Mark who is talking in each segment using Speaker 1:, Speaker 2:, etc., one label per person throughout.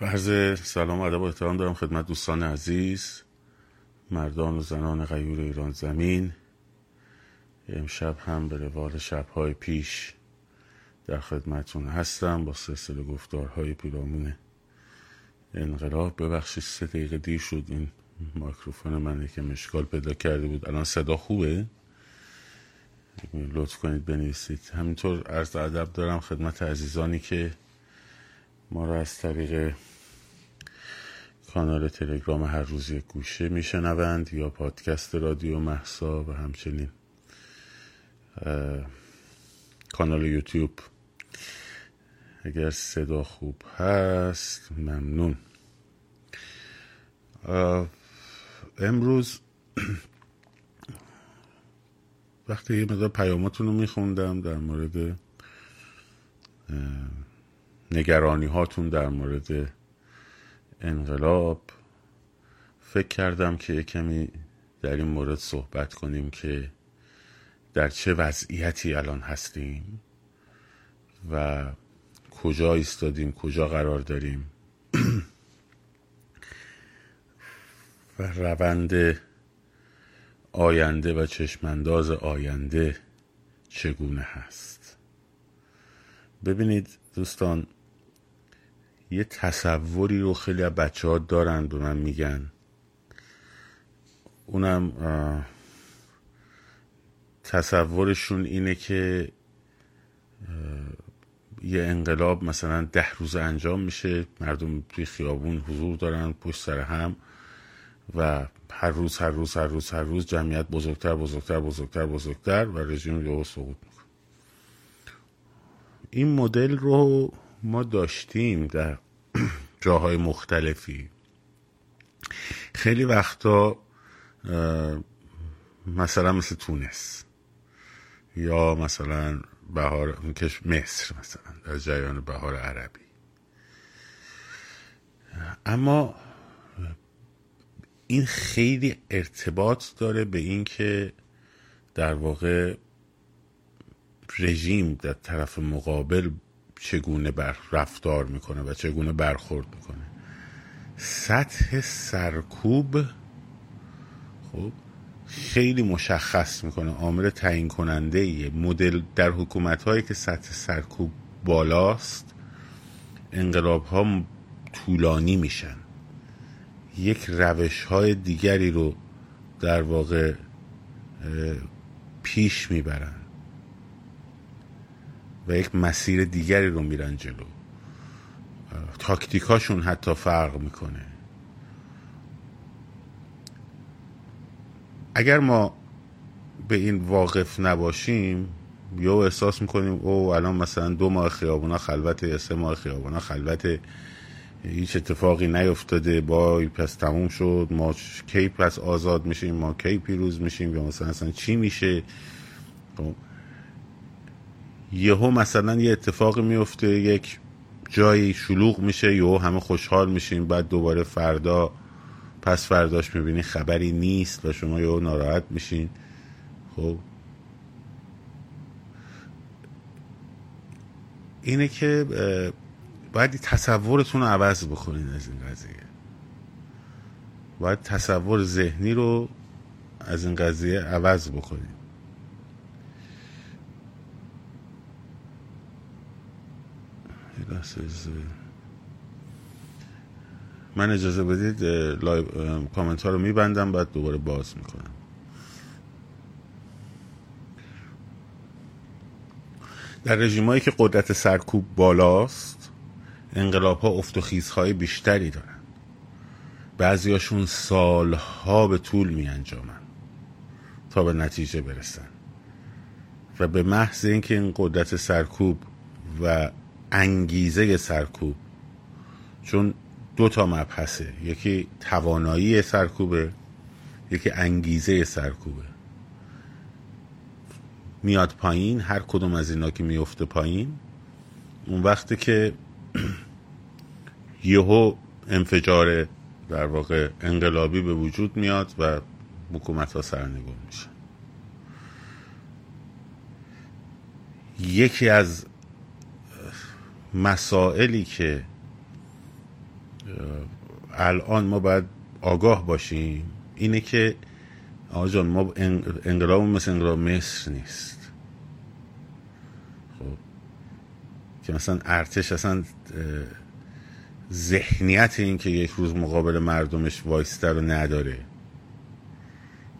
Speaker 1: عرض سلام و ادب و احترام دارم خدمت دوستان عزیز مردان و زنان غیور ایران زمین. امشب هم به روال شبهای پیش در خدمتون هستم با سلسله گفتارهای پیرامون انقلاب. ببخشید سه دقیقه دیر شد این مایکروفون من که مشکال پیدا کرده بود. الان صدا خوبه؟ لطف کنید بنویسید. همینطور عرض ادب دارم خدمت عزیزانی که ما را از طریق کانال تلگرام هر روز یک گوشه میشنوند یا پادکست رادیو محسا و همچنین کانال یوتیوب. اگر صدا خوب هست ممنون. امروز وقتی یه مقدار پیاماتون رو میخوندم در مورد نگرانی هاتون در مورد انقلاب. فکر کردم که کمی در این مورد صحبت کنیم که در چه وضعیتی الان هستیم و کجا ایستادیم کجا قرار داریم. و روند آینده و چشمانداز آینده چگونه هست؟ ببینید دوستان یه تصوری رو خیلی از بچه ها دارن به من میگن. اونم تصورشون اینه که یه انقلاب مثلا ده روز انجام میشه مردم توی خیابون حضور دارن پشت سر هم و هر روز هر روز هر روز هر روز جمعیت بزرگتر بزرگتر بزرگتر بزرگتر و رژیم یهو سقوط می‌کنه. این مدل رو ما داشتیم در جاهای مختلفی. خیلی وقتا مثلا مثل تونس یا مثلا بهار مصر مثلا در جریان بهار عربی. اما این خیلی ارتباط داره به اینکه در واقع رژیم در طرف مقابل چگونه بر رفتار می‌کنه و چگونه برخورد می‌کنه. سطح سرکوب خب خیلی مشخص می‌کنه. عامل تعیین کننده ایه مدل در حکومت هایی که سطح سرکوب بالاست انقلاب ها طولانی میشن. یک روش های دیگری رو در واقع پیش می‌برن. و یک مسیر دیگری رو میرن جلو. تاکتیکاشون حتی فرق می‌کنه. اگر ما به این واقف نباشیم یا احساس می‌کنیم او الان مثلا دو ماه خیابونا خلوت یا سه ماه خیابونا خلوت هیچ اتفاقی نیفتاده با پس تموم شد ما کی پس آزاد میشیم ما کی پیروز میشیم یا مثلا اصلا چی میشه؟ خب یهو مثلا یه اتفاق میفته یک جایی شلوغ میشه یهو همه خوشحال میشیم بعد دوباره فردا پس فرداش می‌بینی خبری نیست و شما یهو ناراحت میشین. خب. اینه که باید تصورتون رو عوض بکنین از این قضیه. باید تصور ذهنی رو از این قضیه عوض بکنین. من اجازه بدید لایو کامنت ها رو میبندم بعد دوباره باز می‌کنم. در رژیم هایی که قدرت سرکوب بالاست انقلاب ها افت و خیزهای بیشتری دارن بعضیاشون سالها به طول می انجامن تا به نتیجه برسن. و به محض اینکه این قدرت سرکوب و انگیزه سرکوب. چون دو تا مبحثه. یکی توانایی سرکوبه یکی انگیزه سرکوبه. میاد پایین هر کدوم از اینا که میفته پایین. اون وقتی که یهو انفجار در واقع انقلابی به وجود میاد و حکومت ها سرنگون میشه یکی از مسائلی که الان ما باید آگاه باشیم اینه که آقا جان ما انقلاب مثل انقلاب مصر نیست. خب که مثلا ارتش اصلا ذهنیت این که یک روز مقابل مردمش وایسته رو نداره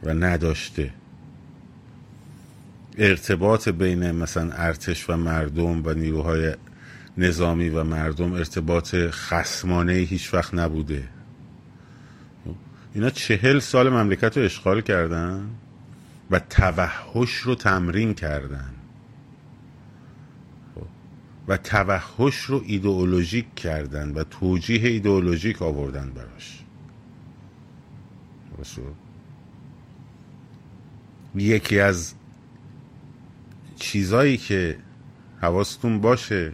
Speaker 1: و نداشته. ارتباط بین مثلا ارتش و مردم و نیروهای نظامی و مردم ارتباط خسمانه هیچ وقت نبوده. اینا چهل سال مملکت رو اشغال کردن و توحش رو تمرین کردن. و توحش رو ایدئولوژیک کردن و توجیه ایدئولوژیک آوردن براش. یکی از چیزایی که حواستون باشه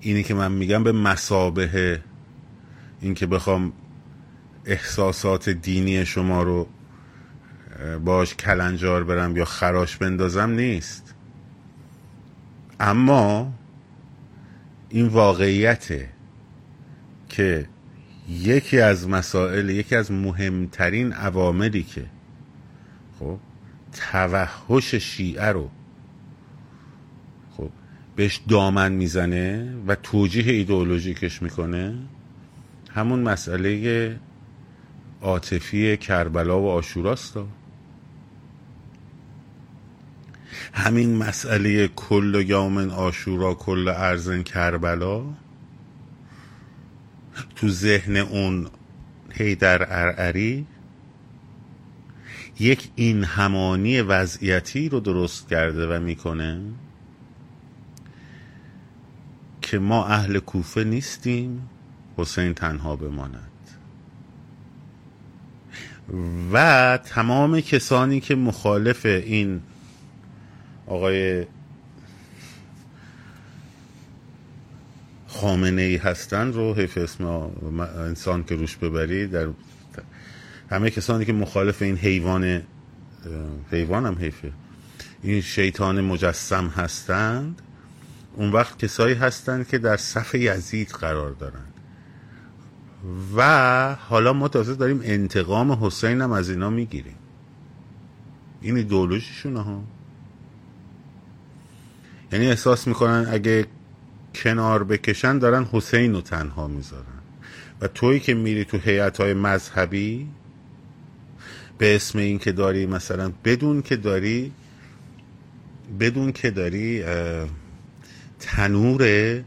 Speaker 1: اینی که من میگم به مسابه این که بخوام احساسات دینی شما رو باش کلنجار برم یا خراش بندازم نیست. اما این واقعیته که یکی از مسائل یکی از مهمترین عواملی که خب توحش شیعه رو بهش دامن می‌زنه و توجیه ایدئولوژیکش می‌کنه. همون مسئله عاطفی کربلا و آشوراست. همین مسئله کل یوم آشورا کل ارزن کربلا. تو ذهن اون هیدر ارعری یک این همانی وضعیتی رو درست کرده و می‌کنه. که ما اهل کوفه نیستیم حسین تنها بماند. و تمام کسانی که مخالف این آقای خامنه ای هستن رو حیف اسم انسان که روش ببری در همه کسانی که مخالف این حیوان حیوان هم حیفه. این شیطان مجسم هستند. اون وقت کسایی هستند که در صف یزید قرار دارند و حالا ما تازه داریم انتقام حسین هم از اینا می‌گیریم. این ایدولوژیشون ها. یعنی احساس می‌کنن اگه کنار بکشن دارن حسین رو تنها می‌ذارن. و تویی که میری تو حیات های مذهبی به اسم این که داری مثلا بدون که داری بدون که داری تنور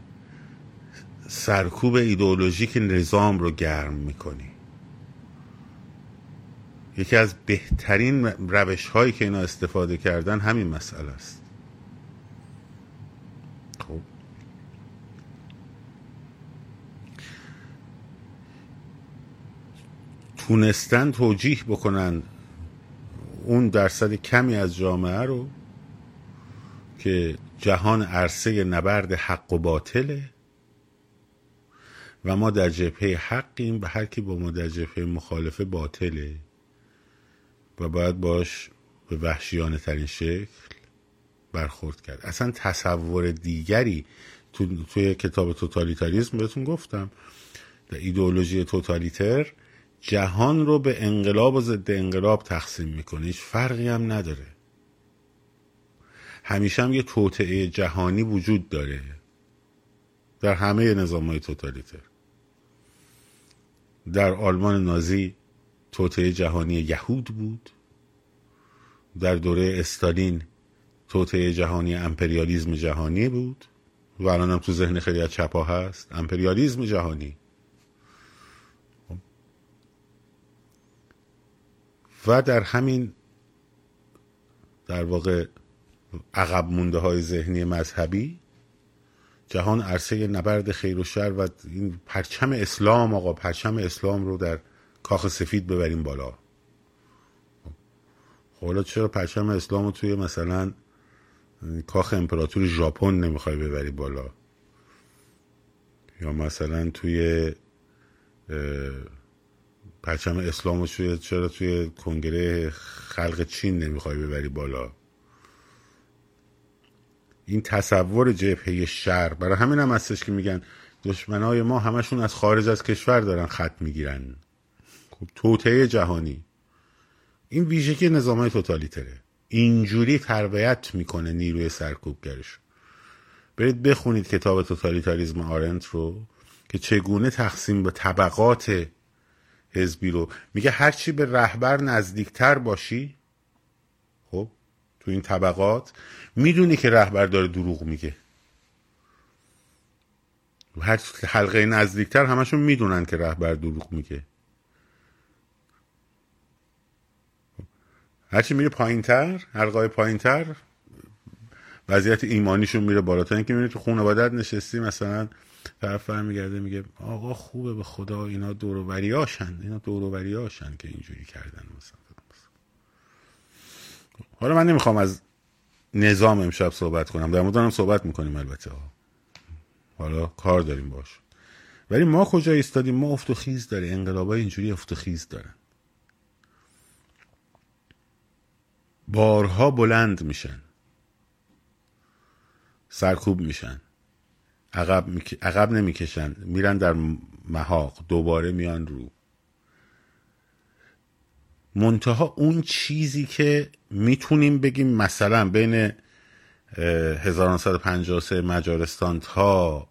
Speaker 1: سرکوب ایدئولوژیک نظام رو گرم می‌کنی. یکی از بهترین روش هایی که اینا استفاده کردن همین مسئله است. خب. تونستن توجیح بکنن اون درصد کمی از جامعه رو که جهان عرصه نبرد حق و باطله و ما در جبهه حقیم و هر کی با ما در جبهه مخالفه باطله و باید باش به وحشیانه ترین شکل برخورد کرد. اصلا تصور دیگری تو توی کتاب توتالیتاریزم بهتون گفتم در ایدئولوژی توتالیتر جهان رو به انقلاب و ضد انقلاب تقسیم می‌کنه. هیچ فرقی هم نداره. همیشه هم یه توطعه جهانی وجود داره در همه نظام های توتالیتر. در آلمان نازی توطعه جهانی یهود بود. در دوره استالین توطعه جهانی امپریالیزم جهانی بود. و الان هم تو ذهن خیلی از چپا هست امپریالیزم جهانی. و در همین در واقع عقب مونده های ذهنی مذهبی. جهان عرصه نبرد خیر و شر و این پرچم اسلام آقا پرچم اسلام رو در کاخ سفید ببریم بالا. خب حالا چرا پرچم اسلام رو توی مثلا کاخ امپراتور ژاپن نمی‌خوای ببری بالا؟ یا مثلا توی پرچم اسلام رو چرا توی کنگره خلق چین نمی‌خوای ببری بالا؟ این تصور جبهه شر برای همین هم هستش که میگن دشمنای ما همشون از خارج از کشور دارن خط می‌گیرن. خب توطعه جهانی. این ویژگی نظام های توتالیتره. اینجوری تربیت می‌کنه نیروی سرکوبگرش. برید بخونید کتاب توتالیتاریزم آرنت رو که چگونه تقسیم به طبقات حزبی رو. میگه هرچی به رهبر نزدیکتر باشی خب تو این طبقات می‌دونی که رهبر داره دروغ میگه. هر حلقه نزدیکتر همشون می‌دونن که رهبر دروغ میگه. هرچی میره پایین تر حلقه پایین تر وضعیت ایمانیشون میره بالاتر اینکه می‌بینی تو خانوادت نشستی مثلا طرف میگرده میگه آقا خوبه به خدا اینا دوروبریاشن اینا دوروبریاشن که اینجوری کردن مثلا. حالا من نمی‌خوام از نظام امشب صحبت کنم. در مورد صحبت می‌کنیم البته. حالا کار داریم باش. ولی ما کجا ایستادیم؟ ما افت و خیز داره انقلابای اینجوری افت و خیز دارن. بارها بلند میشن. سرکوب میشن. عقب, عقب نمی‌کشن. میرن در محاق. دوباره میان رو. منتها اون چیزی که می‌تونیم بگیم مثلا بین 1953 مجارستان تا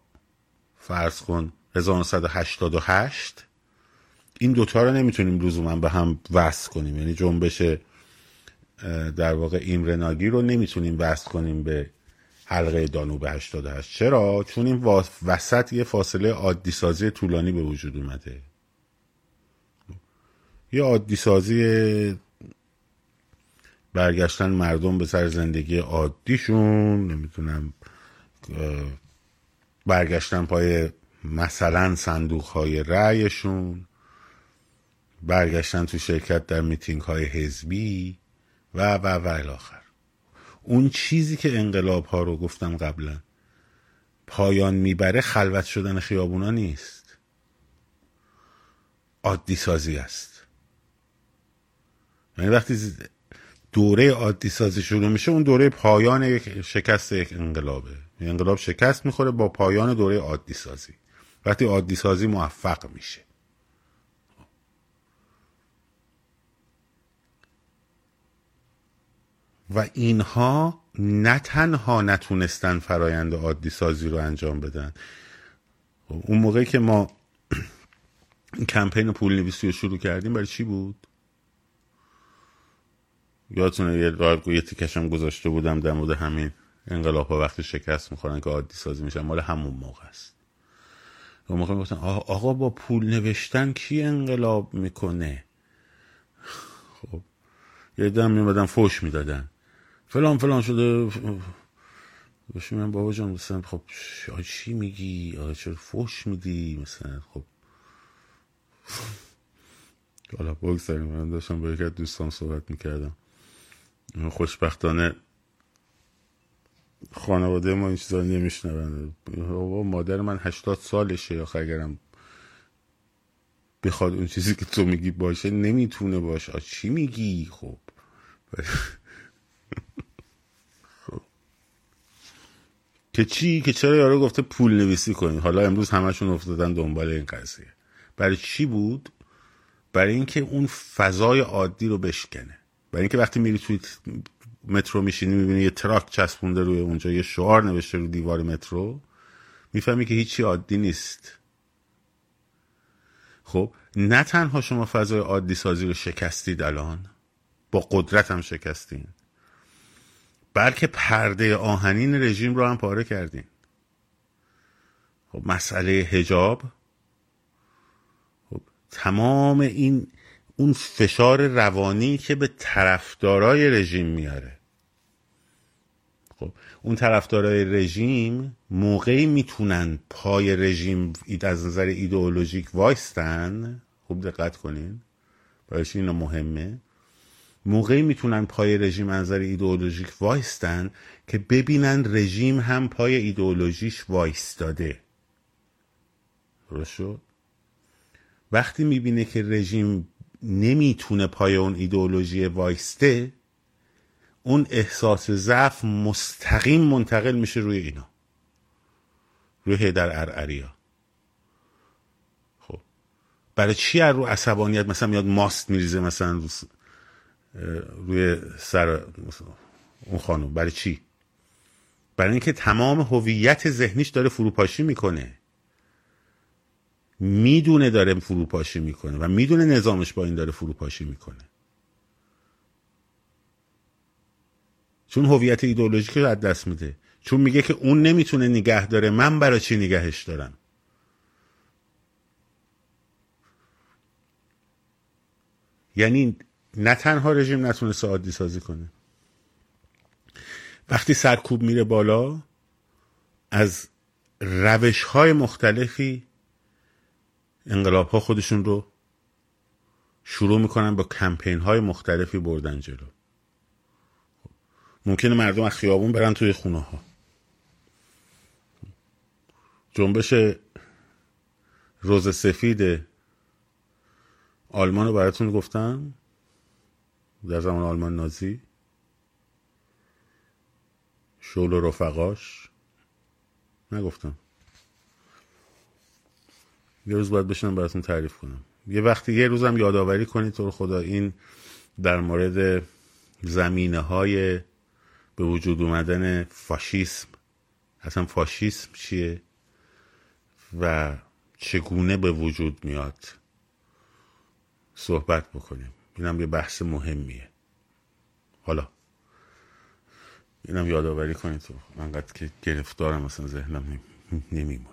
Speaker 1: فرض کن 1988 این دوتا رو نمی‌تونیم لزوما به هم وصل کنیم. یعنی جنبش در واقع ایمرناگی رو نمی‌تونیم وصل کنیم به حلقه دانوب 88 چرا؟ چون این وسط یه فاصله عادی سازی طولانی به وجود اومده. یه عادی سازی برگشتن مردم به سر زندگی عادیشون نمی‌تونم برگشتن پای مثلا صندوق های رأیشون برگشتن تو شرکت در میتینگ های حزبی و و و الاخر. اون چیزی که انقلاب ها رو گفتم قبلا پایان می‌بره خلوت شدن خیابونا نیست. عادی سازی است. یعنی وقتی دوره عادی سازی شروع میشه اون دوره پایان یک شکست یک انقلابه. انقلاب شکست می‌خوره با پایان دوره عادی سازی. وقتی عادی سازی موفق میشه. و اینها نه تنها نتونستن فرایند عادی سازی رو انجام بدن. اون موقعی که ما کمپین پول نویسی رو شروع کردیم برای چی بود؟ یادتونه یه یه تیکشم گذاشته بودم در مورد همین انقلاب ها وقتی شکست می‌خورن که عادی سازی میشن مال همون موقع است. اون موقع می‌گفتن آقا با پول نوشتن کی انقلاب می‌کنه؟ خب یه دم میمدن فوش می‌دادن. فلان فلان شده. باشی من بابا جان مثلا خب چی میگی؟ آقا چرا فوش میدی؟ مثلا خب. حالا بگذاریم. من داشتم با یکی دوستان صحبت می‌کردم. خوشبختانه خانواده ما این چیزا نمیشنون. مادر من هشتاد سالشه یا اگرم بخواد اون چیزی که تو میگی باشه نمی‌تونه باشه. چی میگی؟ خب. که چی؟ که چرا یارو گفته پول نویسی کنید حالا امروز همشون افتادن دنبال این قضیه. برای چی بود؟ برای اینکه اون فضای عادی رو بشکنه. برای اینکه وقتی میری توی مترو میشینی می‌بینی یه تراک چسبونده روی اونجا یه شعار نوشته رو دیوار مترو. می‌فهمی که هیچی عادی نیست. خب نه تنها شما فضای عادی سازی رو شکستید الان با قدرت هم شکستین بلکه پرده آهنین رژیم رو هم پاره کردین. خب مسئله هجاب خب تمام این اون فشار روانی که به طرفدارای رژیم میاره. خب اون طرفدارای رژیم موقعی می‌تونن پای رژیم از نظر ایدئولوژیک وایستن. خوب دقت کنین. برایش این مهمه. موقعی می‌تونن پای رژیم از نظر ایدئولوژیک وایستن که ببینن رژیم هم پای ایدئولوژیش وایستاده. درست شد؟ وقتی می‌بینه که رژیم نمی‌تونه پای اون ایدئولوژی وایسته اون احساس ضعف مستقیم منتقل میشه روی اینا. روی در ارعریا برای چی از رو عصبانیت مثلا میاد ماست میریزه مثلا رو روی سر اون خانم؟ برای چی؟ برای اینکه تمام هویت ذهنیش داره فروپاشی می‌کنه. می‌دونه داره فروپاشی می‌کنه و می‌دونه نظامش با این داره فروپاشی می‌کنه. چون هویت ایدئولوژیک رو از دست میده. چون میگه که اون نمی‌تونه نگه داره من برای چی نگهش دارم؟ یعنی نه تنها رژیم نتونسته عادی سازی کنه. وقتی سرکوب میره بالا از روش های مختلفی انقلاب ها خودشون رو شروع می‌کنن با کمپین های مختلفی بردن جلو. ممکنه مردم از خیابون برن توی خونه ها. جنبش روز سفید آلمان رو براتون گفتم. در زمان آلمان نازی. شول و رفقاش. نگفتم. یه روز باید بشنم براتون تعریف کنم. یه وقتی یه روزم یادآوری کنید تو خدا این در مورد زمینه های به وجود اومدن فاشیسم. اصلا فاشیسم چیه و چگونه به وجود میاد؟ صحبت بکنیم. اینم یه بحث مهمیه. حالا. اینم یادآوری کنید تو. انقدر که گرفتارم مثلا ذهنم نمیمونه.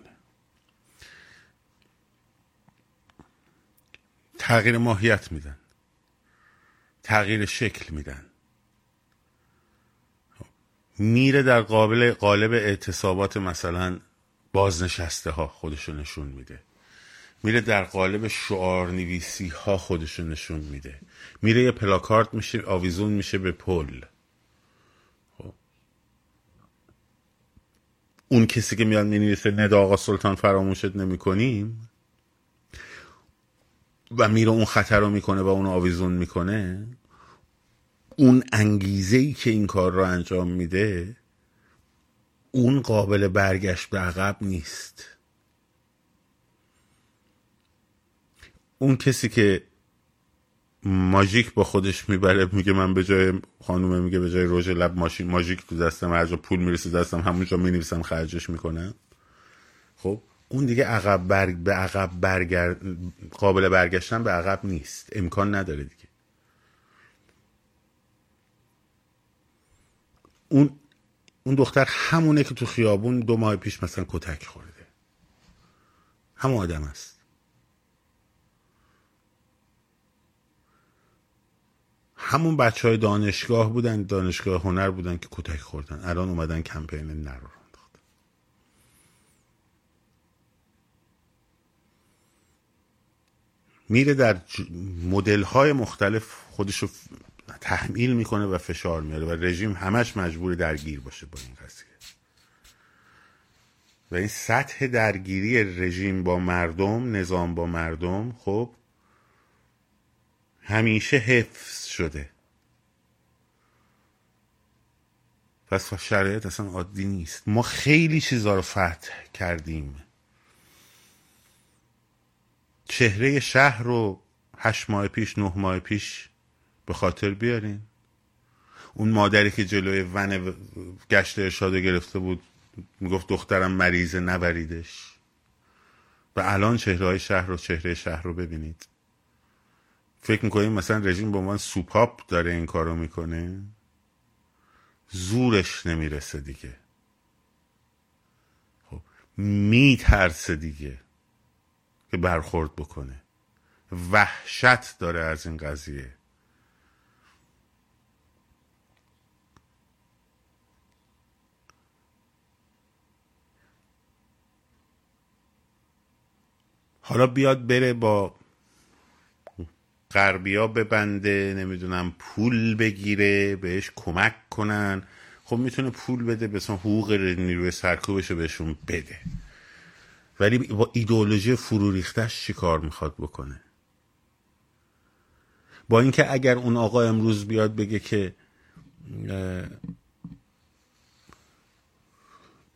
Speaker 1: تغییر ماهیت میدن. تغییر شکل میدن. میره در قابل قالب اعتصابات مثلا بازنشسته ها خودشو نشون میده. میره در قالب شعار نویسی ها خودشو نشون میده. میره یه پلاکارت میشه آویزون میشه به پل. خب. اون کسی که میاد می‌نویسه ندا آقا سلطان فراموشت نمی کنیم و میره اون خطر رو می‌کنه و اون آویزون می‌کنه اون انگیزه ای که این کار رو انجام میده اون قابل برگشت به عقب نیست. اون کسی که ماژیک با خودش می‌بره میگه من به جای خانومه میگه به جای روژ لب ماشین ماژیک تو دستم هر جا پول می‌رسه دستم همونجا می‌نویسم خرجش می‌کنم. اون دیگه عقب برگ به عقب برگرد قابل برگشتن به عقب نیست. امکان نداره دیگه. اون اون دختر همونه که تو خیابون دو ماه پیش مثلا کتک خورده. همون آدم است. همون بچه های دانشگاه بودن دانشگاه هنر بودن که کتک خوردن. الان اومدن کمپین نرو. میره در مدل های مختلف خودشو تحمیل می‌کنه و فشار میاره و رژیم همش مجبور درگیر باشه با این قضیه. و این سطح درگیری رژیم با مردم نظام با مردم خب همیشه حفظ شده. پس شرایط اصلا عادی نیست. ما خیلی چیزا رو فتح کردیم. چهره شهر رو هشت ماه پیش نه ماه پیش به خاطر بیارین. اون مادری که جلوی ون گشت ارشاد گرفته بود می‌گفت دخترم مریضه نبریدش. و الان چهره های شهر رو چهره شهر رو ببینید. فکر می‌کنیم مثلا رژیم به عنوان سوپاپ داره این کارو می‌کنه. زورش نمی‌رسه دیگه. خب میترسه دیگه. که برخورد بکنه. وحشت داره از این قضیه. حالا بیاد بره با غربیا ببنده نمی‌دونم پول بگیره بهش کمک کنن. خب می‌تونه پول بده به حقوق نیروی سرکوبش رو بهشون بده. ولی با ایدئولوژی فرو ریختش چی کار می‌خواد بکنه؟ با اینکه اگر اون آقا امروز بیاد بگه که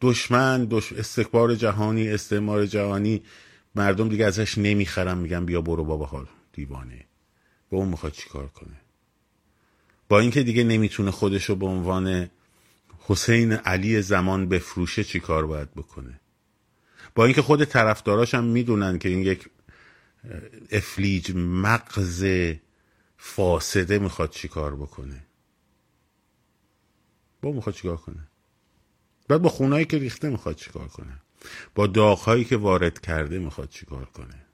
Speaker 1: دشمن دش... استکبار جهانی استعمار جهانی مردم دیگه ازش نمی‌خرن میگن بیا برو بابا حال دیوانه. با اون می‌خواد چیکار کنه؟ با اینکه دیگه نمی‌تونه خودش رو به عنوان حسین علی زمان بفروشه چیکار باید بکنه؟ با اینکه خود طرفداراش هم می‌دونن که این یک افلیج مغز فاسده می‌خواد چیکار بکنه. با می‌خواد چیکار کنه؟ بعد با خونایی که ریخته می‌خواد چیکار کنه؟ با داغهایی که وارد کرده می‌خواد چیکار کنه؟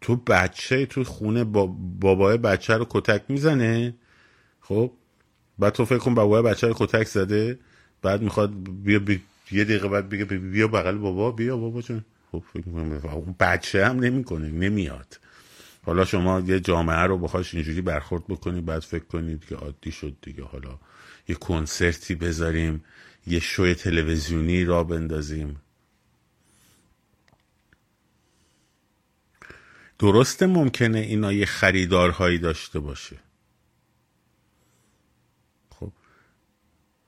Speaker 1: تو بچه تو خونه با بابای بچه رو کتک می‌زنه؟ خب؟ بعد تو فکر کن بابای بچه رو کتک زده؟ بعد می‌خواد بیا بی... یه دقیقه بعد بگه بیا بغل بابا بیا بابا چون خب بچه هم نمی‌کنه نمیاد. حالا شما یه جامعه رو بخواش اینجوری برخورد بکنید بعد فکر کنید که عادی شد دیگه. حالا یه کنسرتی بذاریم یه شوی تلویزیونی را بندازیم. درسته ممکنه اینا یه خریدارهایی داشته باشه.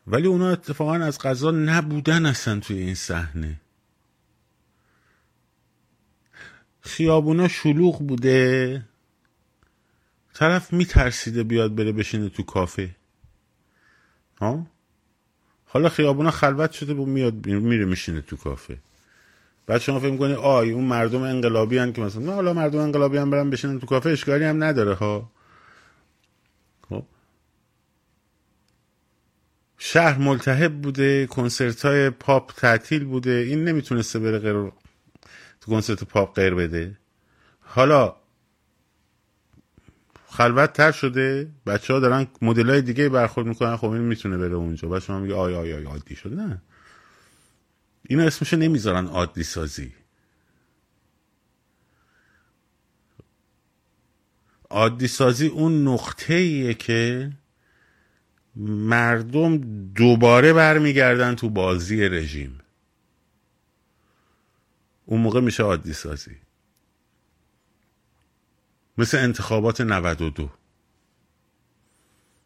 Speaker 1: ولی اونا اتفاقا از غذا نبودن اصلا توی این صحنه. خیابونا شلوغ بوده. طرف میترسیده بیاد بره بشینه تو کافه. ها؟ حالا خیابونا خلوت شده بود میاد میره میشینه تو کافه. بعد شما فکر می‌کنی آی اون مردم انقلابی هن که مثلا نه حالا مردم انقلابی هم برن بشینن تو کافه اشکالی هم نداره ها؟ شهر ملتهب بوده کنسرت های پاپ تعطیل بوده. این نمی‌تونسته بره قر تو کنسرت پاپ قر بده. حالا خلوت تر شده. بچه ها دارن مدل های دیگه برخورد می‌کنن. خب این می‌تونه بره اونجا. بعد شما میگه آی آی آی عادی شده؟ نه. اینا اسمشو نمی‌ذارن عادی سازی عادی سازی اون نقطه ایه که مردم دوباره برمیگردن تو بازی رژیم. اون موقع میشه عادی سازی. مثل انتخابات 92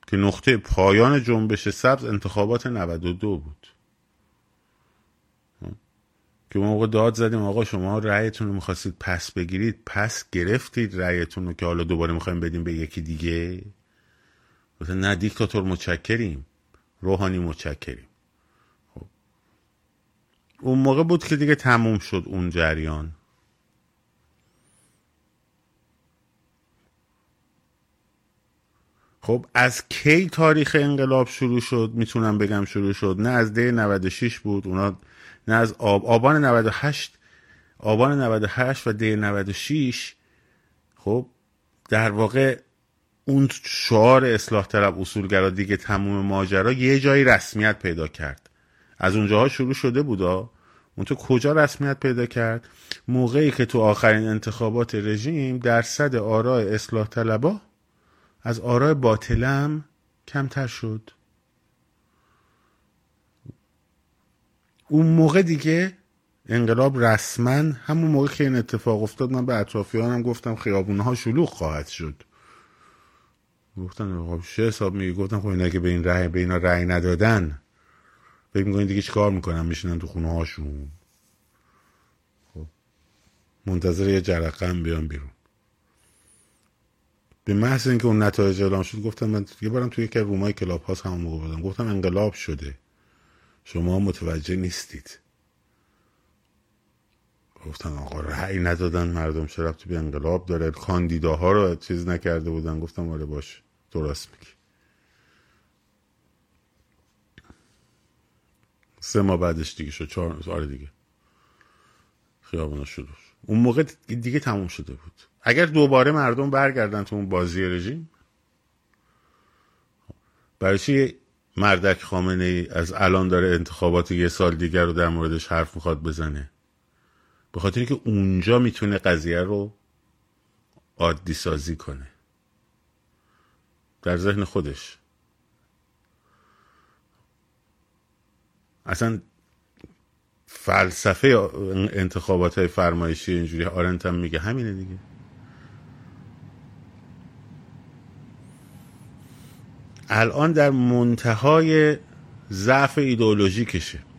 Speaker 1: که نقطه پایان جنبش سبز انتخابات 92 بود. که ما موقع داد زدیم آقا شما رأیتون رو می‌خواستید پس بگیرید پس گرفتید رأیتون رو که حالا دوباره می‌خوایم بدیم به یکی دیگه. مثلا نه دیکتاتور متشکریم روحانی متشکریم. خب. اون موقع بود که دیگه تموم شد اون جریان. خب از کی تاریخ انقلاب شروع شد؟ می‌تونم بگم شروع شد. نه از ده 96 بود اونا نه از آب آبان 98 آبان 98 و ده 96 خب در واقع اون شعار اصلاح طلب اصولگرا دیگه تموم ماجرا یه جایی رسمیت پیدا کرد. از اونجاها شروع شده بودا اون تو کجا رسمیت پیدا کرد؟ موقعی که تو آخرین انتخابات رژیم درصد آراء اصلاح طلبا از آراء باطلم کمتر شد. اون موقع دیگه انقلاب رسما همون موقع که این اتفاق افتاد من به اطرافیانم گفتم خیابونها شلوغ خواهد شد. گفتن خب چه حساب میگی؟ گفتم خب اینا که به این رأی به اینا رأی ندادن. فکر می‌کنین دیگه چیکار می‌کنن؟ میشینن تو خونه هاشون. خب. منتظر یه جرقه بیان بیرون. به محض اینکه اون نتایج اعلام شد گفتم من یه بارم توی یکی رومای کلاب هاست همون موقع بودم. گفتم انقلاب شده. شما متوجه نیستید. گفتن آقا رأی ندادن مردم چرا تو به انقلاب داره؟ کاندیداها رو چیز نکرده بودن. گفتم آره باش درست میگی. سه ماه بعدش دیگه شد. چهار آره دیگه. خیابونا شروع اون موقع دیگه تموم شده بود. اگر دوباره مردم برگردن تو اون بازی رژیم برای چی مردک خامنه ای از الان داره انتخابات یه سال دیگر رو در موردش حرف می‌خواد بزنه؟ به خاطر که اونجا می‌تونه قضیه رو عادی سازی کنه. در ذهن خودش. اصلا فلسفه انتخابات های فرمایشی اینجوری آرنت هم میگه. همینه دیگه. الان در منتهای ضعف ایدئولوژیکشه.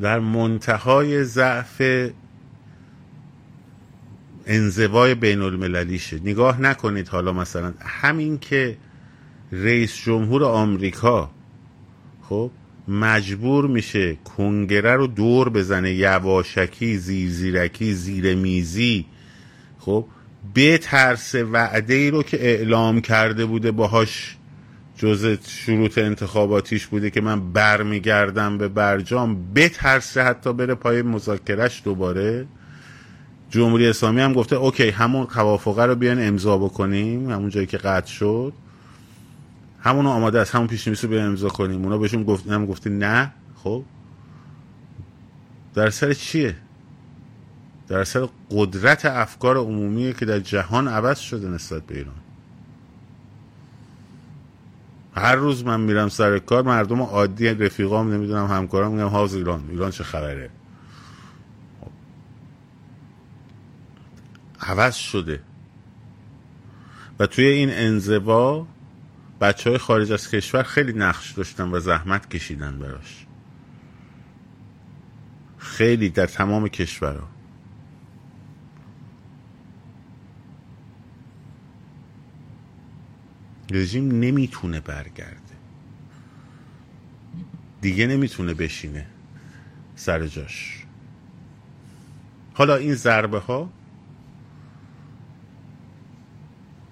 Speaker 1: در منتهای ضعف انزوای بین المللیشه نگاه نکنید حالا مثلا همین که رئیس جمهور آمریکا خب مجبور میشه کنگره رو دور بزنه یواشکی زیر زیرکی زیر میزی خب به ترس وعده ای رو که اعلام کرده بوده باهاش جز شروط انتخاباتیش بوده که من برمیگردم به برجام بترسه حتی بره پای مذاکرش دوباره. جمهوری اسلامی هم گفته اوکی همون توافقه رو بیان امضا بکنیم همون جایی که قطع شد. همونو آماده است همون پیش رو بیان امضا کنیم. اونا بهشون گفت هم گفته نه خب. در سر چیه؟ در سر قدرت افکار عمومی که در جهان عوض شده نسبت به ایران. هر روز من میرم سر کار مردم عادی رفیقام نمی‌دونم همکارام میگم هاوز ایران ایران چه خبره؟ عوض شده. و توی این انزوا بچه های خارج از کشور خیلی نقش داشتن و زحمت کشیدن براش. خیلی در تمام کشورها. رژیم نمی‌تونه برگرده. دیگه نمی‌تونه بشینه سر جاش. حالا این ضربه ها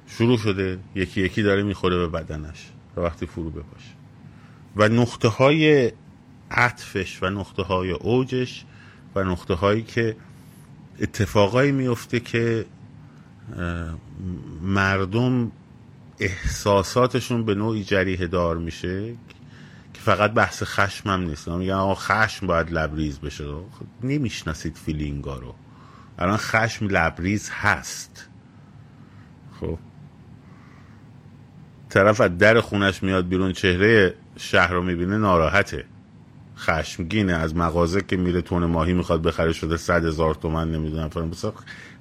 Speaker 1: شروع شده یکی یکی داره می‌خوره به بدنش و وقتی فرو بپاشه. و نقطه های عطفش و نقطه های اوجش و نقطه هایی که اتفاقایی میفته که مردم احساساتشون به نوعی جریه دار میشه که فقط بحث خشم هم نیست. میگن آقا خشم باید لبریز بشه. خب نمی‌شناسید فیلینگا رو. الان خشم لبریز هست. خب. طرف از در خونش میاد بیرون چهره شهر رو می‌بینه ناراحته. خشمگینه. از مغازه که میره تون ماهی می‌خواد بخره شده صد هزار تومن نمی‌دونم فرم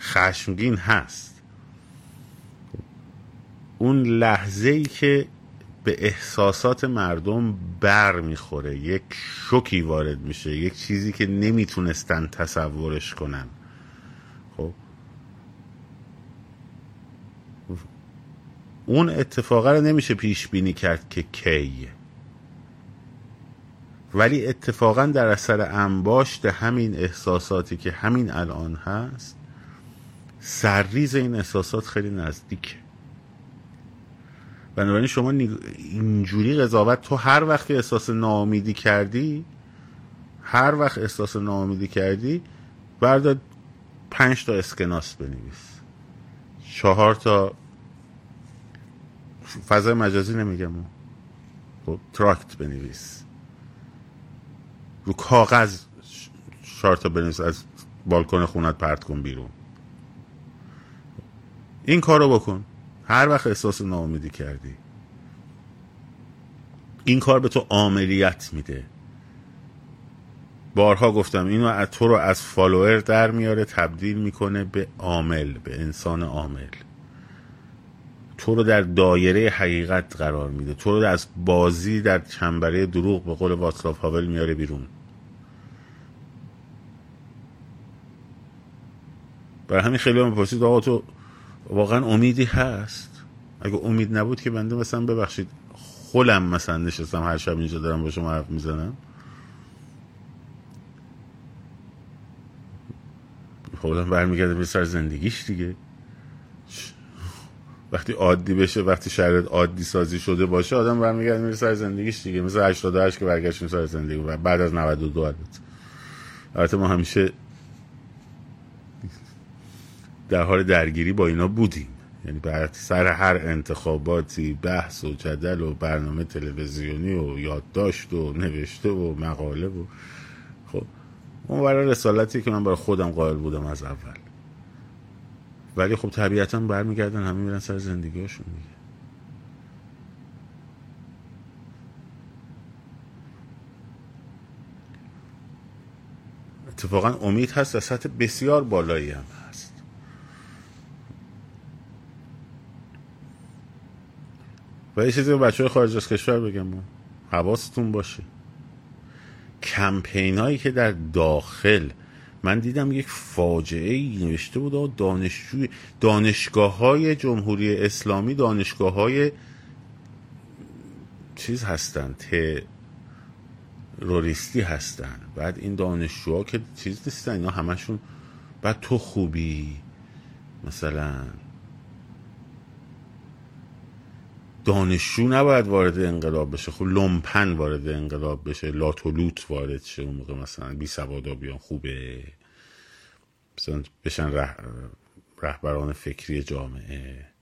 Speaker 1: خشمگین هست. اون لحظه ای که به احساسات مردم بر می‌خوره یک شوکی وارد میشه یک چیزی که نمی‌تونستن تصورش کنن. خب؟ اون اتفاقه رو نمیشه پیش بینی کرد که کیه. ولی اتفاقا در اثر انباشت همین احساساتی که همین الان هست سرریز این احساسات خیلی نزدیکه. بنابراین شما اینجوری قضاوت تو هر وقت احساس ناامیدی کردی هر وقت احساس ناامیدی کردی بردار پنج تا اسکناس بنویس. چهار تا فضای مجازی نمیگم. خب تراکت بنویس. رو کاغذ چهار تا بنویس از بالکن خونت پرت کن بیرون. این کارو بکن. هر وقت احساس ناامیدی کردی. این کار به تو عاملیت میده. بارها گفتم اینو از تو رو از فالوور در میاره تبدیل می‌کنه به عامل به انسان عامل. تو رو در دایره حقیقت قرار میده. تو رو از بازی در چنبره دروغ به قول واتسلاف هاول میاره بیرون. برای همین خیلی هم پرسید آقا تو واقعا امیدی هست؟ اگه امید نبود که بنده مثلا ببخشید خولم مثلا نشستم هر شب اینجا دارم با شما حرف می‌زنم. خودم برمیگرده به سر زندگیش دیگه. وقتی عادی بشه وقتی شرایط عادی سازی شده باشه آدم برمیگرده میره سر زندگیش دیگه. مثل 88 که برگشتیم سر زندگی. بعد از 92 البته. البته ما همیشه در حال درگیری با اینا بودیم. یعنی بر سر هر انتخاباتی بحث و جدل و برنامه تلویزیونی و یادداشت و نوشته و مقاله و خب اون برای رسالتی که من برای خودم قائل بودم از اول. ولی خب طبیعتا برمیگردن همه میرن سر زندگیشون دیگه. اتفاقا امید هست از سطح بسیار بالایی هم هست و یه چیزی خارج از کشور بگم. حواستون باشه. کمپین هایی که در داخل من دیدم یک فاجعه ای نوشته بود دانشجوی دانشگاه های جمهوری اسلامی دانشگاه های چیز هستن تروریستی هستن. بعد این دانشجوها که چیز نیستن اینا همشون بعد تو خوبی؟ مثلا دانشجو نباید وارد انقلاب بشه. خب لومپن وارد انقلاب بشه. لاتولوت وارد شه. اون موقع مثلا بی سوادا بیان خوبه. مثلا بشن ره... رهبران فکری جامعه.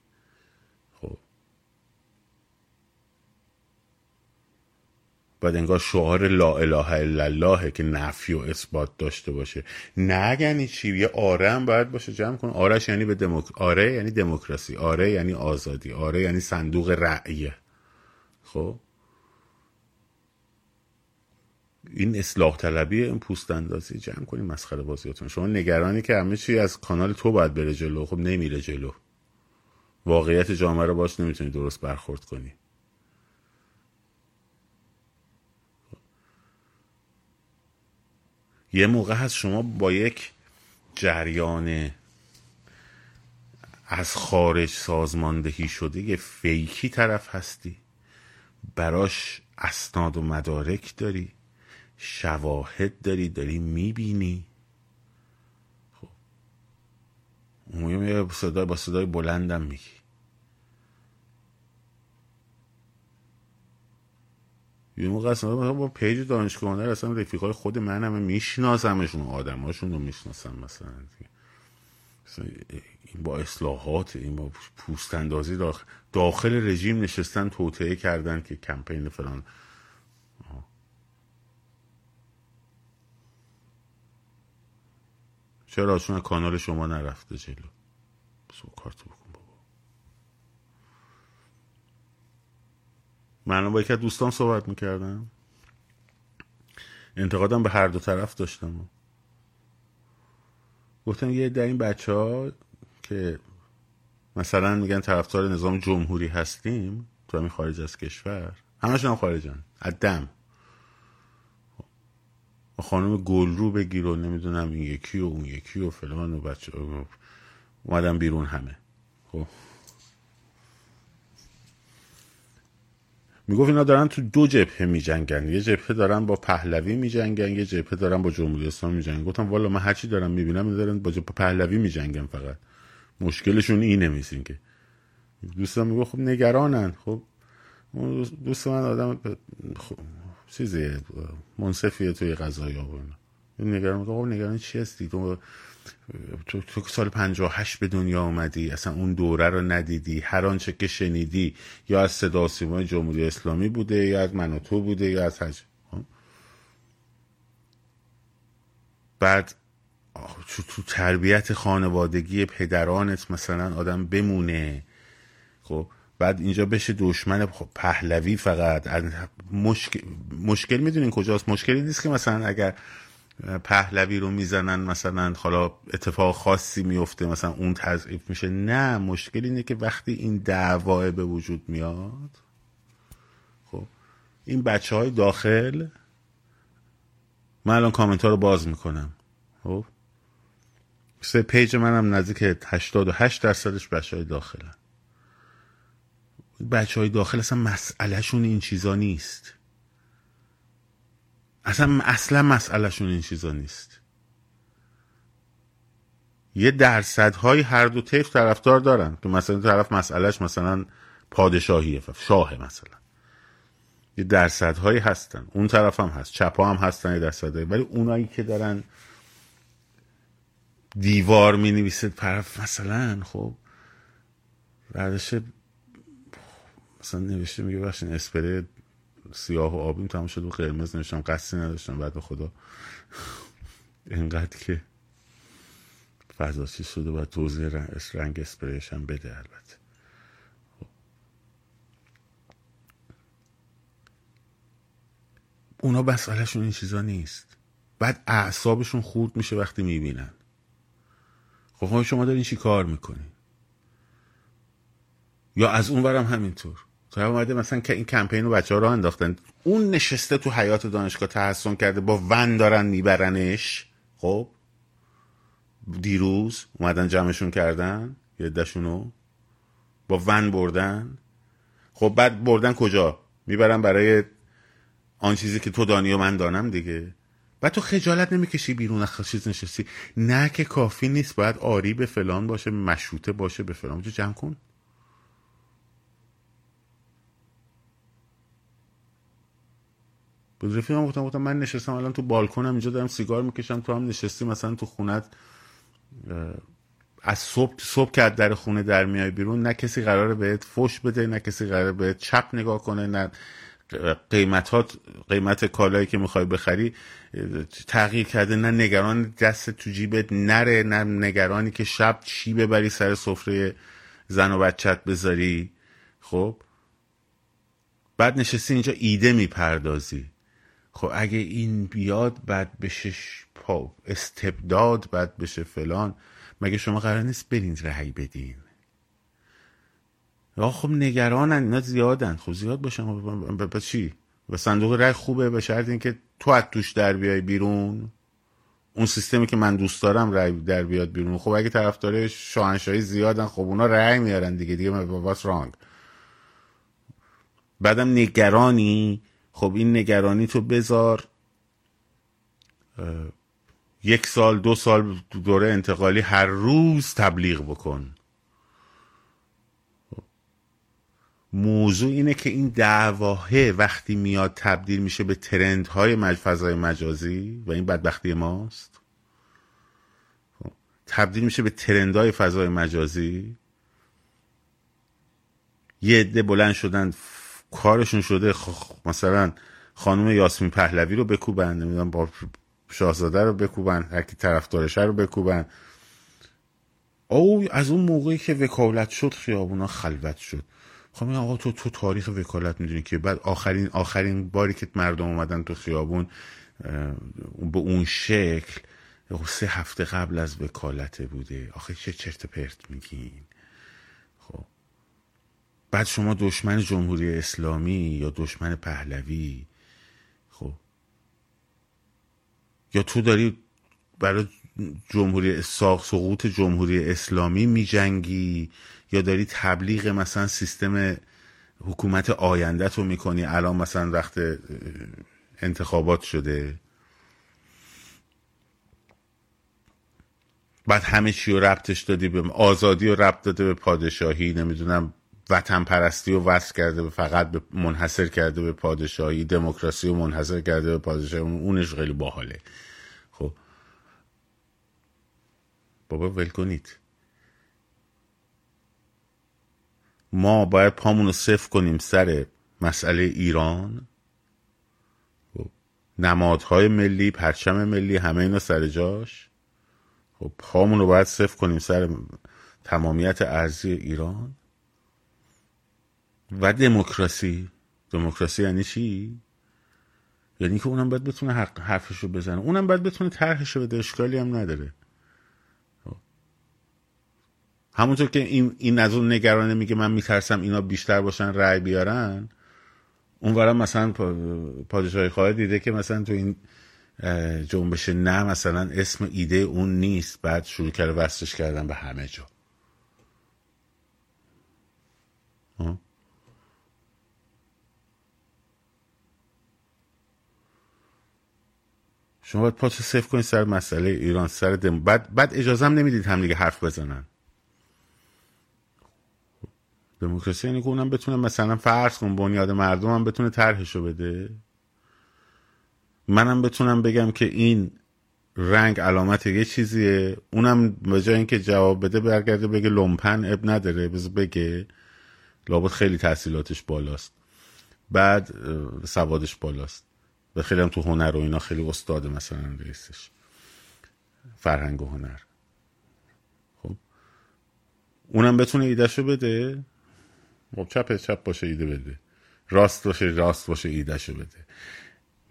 Speaker 1: باید انگار شعار لا اله الا الله که نفی و اثبات داشته باشه. نه یعنی چی یه آره هم باید باشه جمع کن. آرش یعنی به دموک... آره یعنی دموکراسی آره یعنی آزادی آره یعنی صندوق رأیه خب؟ این اصلاح طلبی این پوست اندازی جمع کنیم مسخره بازیاتون. شما نگرانی که همه چی از کانال تو باید بره جلو. خب نمیره جلو. واقعیت جامعه رو باش نمی‌تونی درست برخورد کنی. یه موقع هست شما با یک جریان از خارج سازماندهی شده یه فیکی طرف هستی. براش اسناد و مدارک داری. شواهد داری. داری می‌بینی. خب. اون صدای با صدای بلندم میگی. یه موقع اصلا با پیج دانشگاه هنر اصلا رفیقای خود من همه میشناسمشون آدماشون رو می‌شناسم مثلا. این با اصلاحات این با پوست اندازی داخل, داخل رژیم نشستن توطعه کردن که کمپین فلان. چرا؟ چون کانال شما نرفته جلو. بسو کارتو بکن بابا من با یکی دوستان صحبت می‌کردم. انتقادم به هر دو طرف داشتم. گفتم یه در این بچه ها که مثلا میگن طرفدار نظام جمهوری هستیم تو همین خارج از کشور همشون هم خارجن دم. خانم گلرو بگیر و نمی‌دونم این یکی و اون یکی و فلان و بچه اومدن بیرون همه. خب می‌گفت اینا دارن تو دو جبهه میجنگن. یه جبهه دارن با پهلوی میجنگن یه جبهه دارن با جمهوری اسلامی میجنگن. گفتم والا من هرچی دارم می‌بینم دارن با جبهه پهلوی میجنگن فقط. مشکلشون اینه میسین که دوستان میگو خب نگرانن. خب دوست من آدم خب چیزی منصفیه توی غذای ها نگران خب نگران چی هستی؟ تو تو, تو سال 58 به دنیا آمدی اصلا اون دوره رو ندیدی. هر آنچه که شنیدی یا از صدا سیمای جمهوری اسلامی بوده یا از من و تو بوده یا از حج خب؟ بعد تو, تو تربیت خانوادگی پدرانت مثلا آدم بمونه. خب؟ بعد اینجا بشه دشمن خب پهلوی فقط. مشکل, مشکل می‌دونین کجاست؟ مشکلی نیست که مثلا اگر پهلوی رو می‌زنن مثلا حالا اتفاق خاصی میفته مثلا اون تضعیف میشه. نه مشکل اینه که وقتی این دعواه به وجود میاد خب این بچه های داخل من الان کامنت ها رو باز می‌کنم. خب سه پیج منم نزدیک 88 درصدش بچه های داخلن. بچه های داخل اصلا مسئلهشون این چیزا نیست. اصلا اصلا مسئلهشون این چیزا نیست. یه درصدهای هر دو طیف طرفدار دارن که مثلا طرف مسئلهش مثلا پادشاهیه شاه مثلا. یه درصدهایی هستن. اون طرف هم هست. چپا هم هستن یه درصدهایی. ولی اونایی که دارن دیوار می نویسه طرف مثلا خب بعدش مثلا نوشته میگه بخشین اسپری سیاه و آبیم تمام شد و قرمز نوشتم قصدی نداشتم. بعد خدا اینقدر که فضا چی شده و توضیح رنگ اسپریش هم بده البته. خب. اونا مسئلهشون این چیزا نیست. بعد اعصابشون خورد میشه وقتی می‌بینن. خب شما دارین چی کار می‌کنین؟ یا از اون برم همینطور. تو اومده مثلا که این کمپین رو بچه ها راه انداختن. اون نشسته تو حیات دانشگاه تحسن کرده با ون دارن میبرنش. خب؟ دیروز اومدن جمعشون کردن یه دشونو با ون بردن. خب بعد بردن کجا؟ می‌برن برای آن چیزی که تو دانی و من دانم دیگه. بعد تو خجالت نمی‌کشی بیرون از چیز نشستی. نه که کافی نیست باید آری به فلان باشه مشروطه باشه به فلان. جمع کن. به رفیقم گفتم گفتم من نشستم الان تو بالکنم اینجا دارم سیگار می‌کشم تو هم نشستی مثلا تو خونت از صبح صبح که در خونه در میای بیرون نه کسی قراره بهت فش بده نه کسی قراره بهت چپ نگاه کنه نه قیمت قیمت کالایی که می‌خوای بخری تغییر کرده نه نگران دست تو جیبت نره نه نگرانی که شب چی ببری سر سفره زن و بچت بذاری. خب؟ بعد نشستی اینجا ایده می‌پردازی. خب اگه این بیاد بعد بشه پا استبداد بعد بشه فلان مگه شما قرار نیست برین رهی بدین؟ آخ خب نگرانن اینا زیادن. خب زیاد باشن به چی؟ و صندوق رای خوبه به شرط اینکه تو از توش در بیای بیرون. اون سیستمی که من دوست دارم رای در بیاد بیرون. خب اگه طرفدار شاهنشاهی زیادن خب اونا رای میارن دیگه. دیگه واس رانگ بعدم نگرانی خب این نگرانی تو بذار. یک سال دو سال دوره انتقالی هر روز تبلیغ بکن. موضوع اینه که این دعواه وقتی میاد تبدیل میشه به ترندهای مج فضای مجازی و این بدبختی ماست. خب، تبدیل میشه به ترندهای فضای مجازی. یه عده بلند شدن کارشون شده مثلا خانم یاسمین پهلوی رو بکوبن نمی‌دونم با شاهزاده رو بکوبن هر کی طرفدارشه رو بکوبن. او از اون موقعی که وکالت شد خیابونا خلوت شد. خب آقا تو تو تاریخ وکالت می‌دونی که بعد آخرین آخرین باری که مردم اومدن تو خیابون به اون شکل سه هفته قبل از وکالت بوده. آخه چه چرت پرت میگین؟ بعد شما دشمن جمهوری اسلامی یا دشمن پهلوی؟ خب. یا تو داری برای جمهوری سقوط جمهوری اسلامی میجنگی؟ یا داری تبلیغ مثلا سیستم حکومت آینده رو می‌کنی؟ الان مثلا وقت انتخابات شده. بعد همه چی رو ربطش دادی به آزادی رو ربط داده به پادشاهی نمی‌دونم وطن پرستی رو وصل کرده به فقط به منحصر کرده به پادشاهی دموکراسی رو منحصر کرده به پادشاهی. اونش خیلی باحاله. خب. بابا ول کنید. ما باید پامون رو صفر کنیم سر مسئله ایران. خب. نمادهای ملی پرچم ملی همه اینا سر جاش. خب پامون رو باید صفر کنیم سر تمامیت ارزی ایران. و دموکراسی. دموکراسی یعنی چی؟ یعنی که اونم باید بتونه حق حرفش رو بزنه. اونم باید بتونه طرحش رو بده اشکالی هم نداره. همونطور که این, این از اون نگرانه میگه من میترسم اینا بیشتر باشن رأی بیارن اونورم مثلا پادشاهی خواهد دیده که مثلا تو این جنبش نه مثلا اسم ایده اون نیست. بعد شروع کرده وستش کردن به همه جا. شما باید پاتو صفر کنید سر مسئله ایران سر دم بعد بعد اجازه هم نمی‌دید هم دیگه حرف بزنن. دموکراسی یعنی که اونم بتونه مثلا فرض کن بنیاد مردم هم بتونه طرحشو بده. منم بتونم بگم که این رنگ علامت یه چیزیه. اونم به جای اینکه جواب بده برگرده بگه لومپن اب نداره بذار بگه لابد خیلی تحصیلاتش بالاست. بعد سوادش بالاست. و خیلی هم تو هنر و اینا خیلی استاد مثلا رئیسش. فرهنگ و هنر. خب. اونم بتونه ایدهشو بده. خب چپ چپ باشه ایده بده. راست باشه راست باشه ایدهشو بده.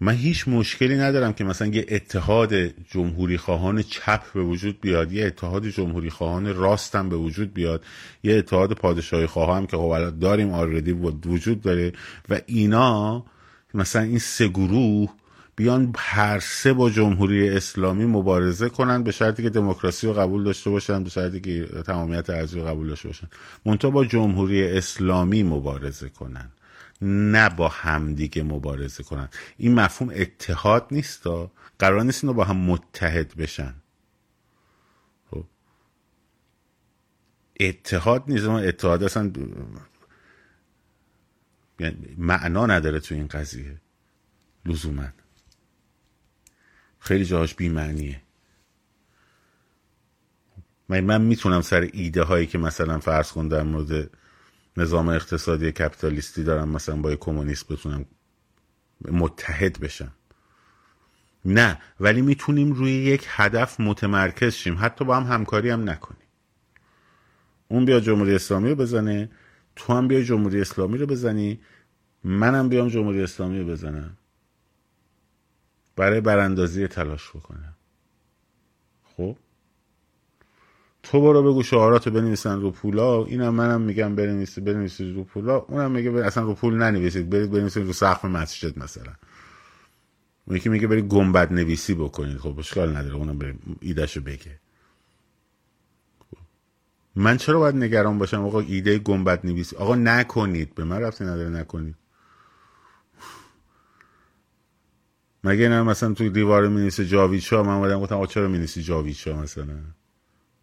Speaker 1: من هیچ مشکلی ندارم که مثلا یه اتحاد جمهوری خواهان چپ به وجود بیاد یه اتحاد جمهوری خواهان راستم به وجود بیاد یه اتحاد پادشاهی خواهان که خب داریم آردی وجود داره و اینا مثلا این سه گروه بیان هر سه با جمهوری اسلامی مبارزه کنن به شرطی که دموکراسی رو قبول داشته باشن به شرطی که تمامیت ارضی رو قبول داشته باشن. منتها با جمهوری اسلامی مبارزه کنن نه با همدیگه مبارزه کنن. این مفهوم اتحاد نیست قرار نیست اینو با هم متحد بشن. خب. اتحاد نیست اتحاد اصلا معنا نداره تو این قضیه. لزوما. خیلی جاهاش بیمعنیه. من, من می‌تونم سر ایده هایی که مثلا فرض کن در مورد نظام اقتصادی کپیتالیستی دارم مثلا با کمونیست بتونم متحد بشم. نه ولی می‌تونیم روی یک هدف متمرکز شیم. حتی با هم همکاری هم نکنیم. اون بیا جمهوری اسلامی رو بزنه تو هم بیا جمهوری اسلامی رو بزنی. منم بیام جمهوری اسلامی رو بزنم. برای براندازی تلاش بکنم. خب؟ تو برو بگو شعاراتو بنویسن رو پولا. اینم منم میگم بنویسید بنویسید رو پولا. اونم میگه اصلا رو پول ننویسید. برید بنویسید رو سقف مسجد مثلا. اون یکی میگه برید گنبد نویسی بکنید. خب اشکال نداره. اونم برید ایدهشو بگه. خب. من چرا باید نگران باشم؟ آقا ایده گنبد نویسی آقا نکنید. به من رفتی نداره. نکنید. مگه نه مثلا توی دیوار مینیسه جاوید شاه من اومدم گفتم آقا چرا مینیسی جاوید شاه مثلا؟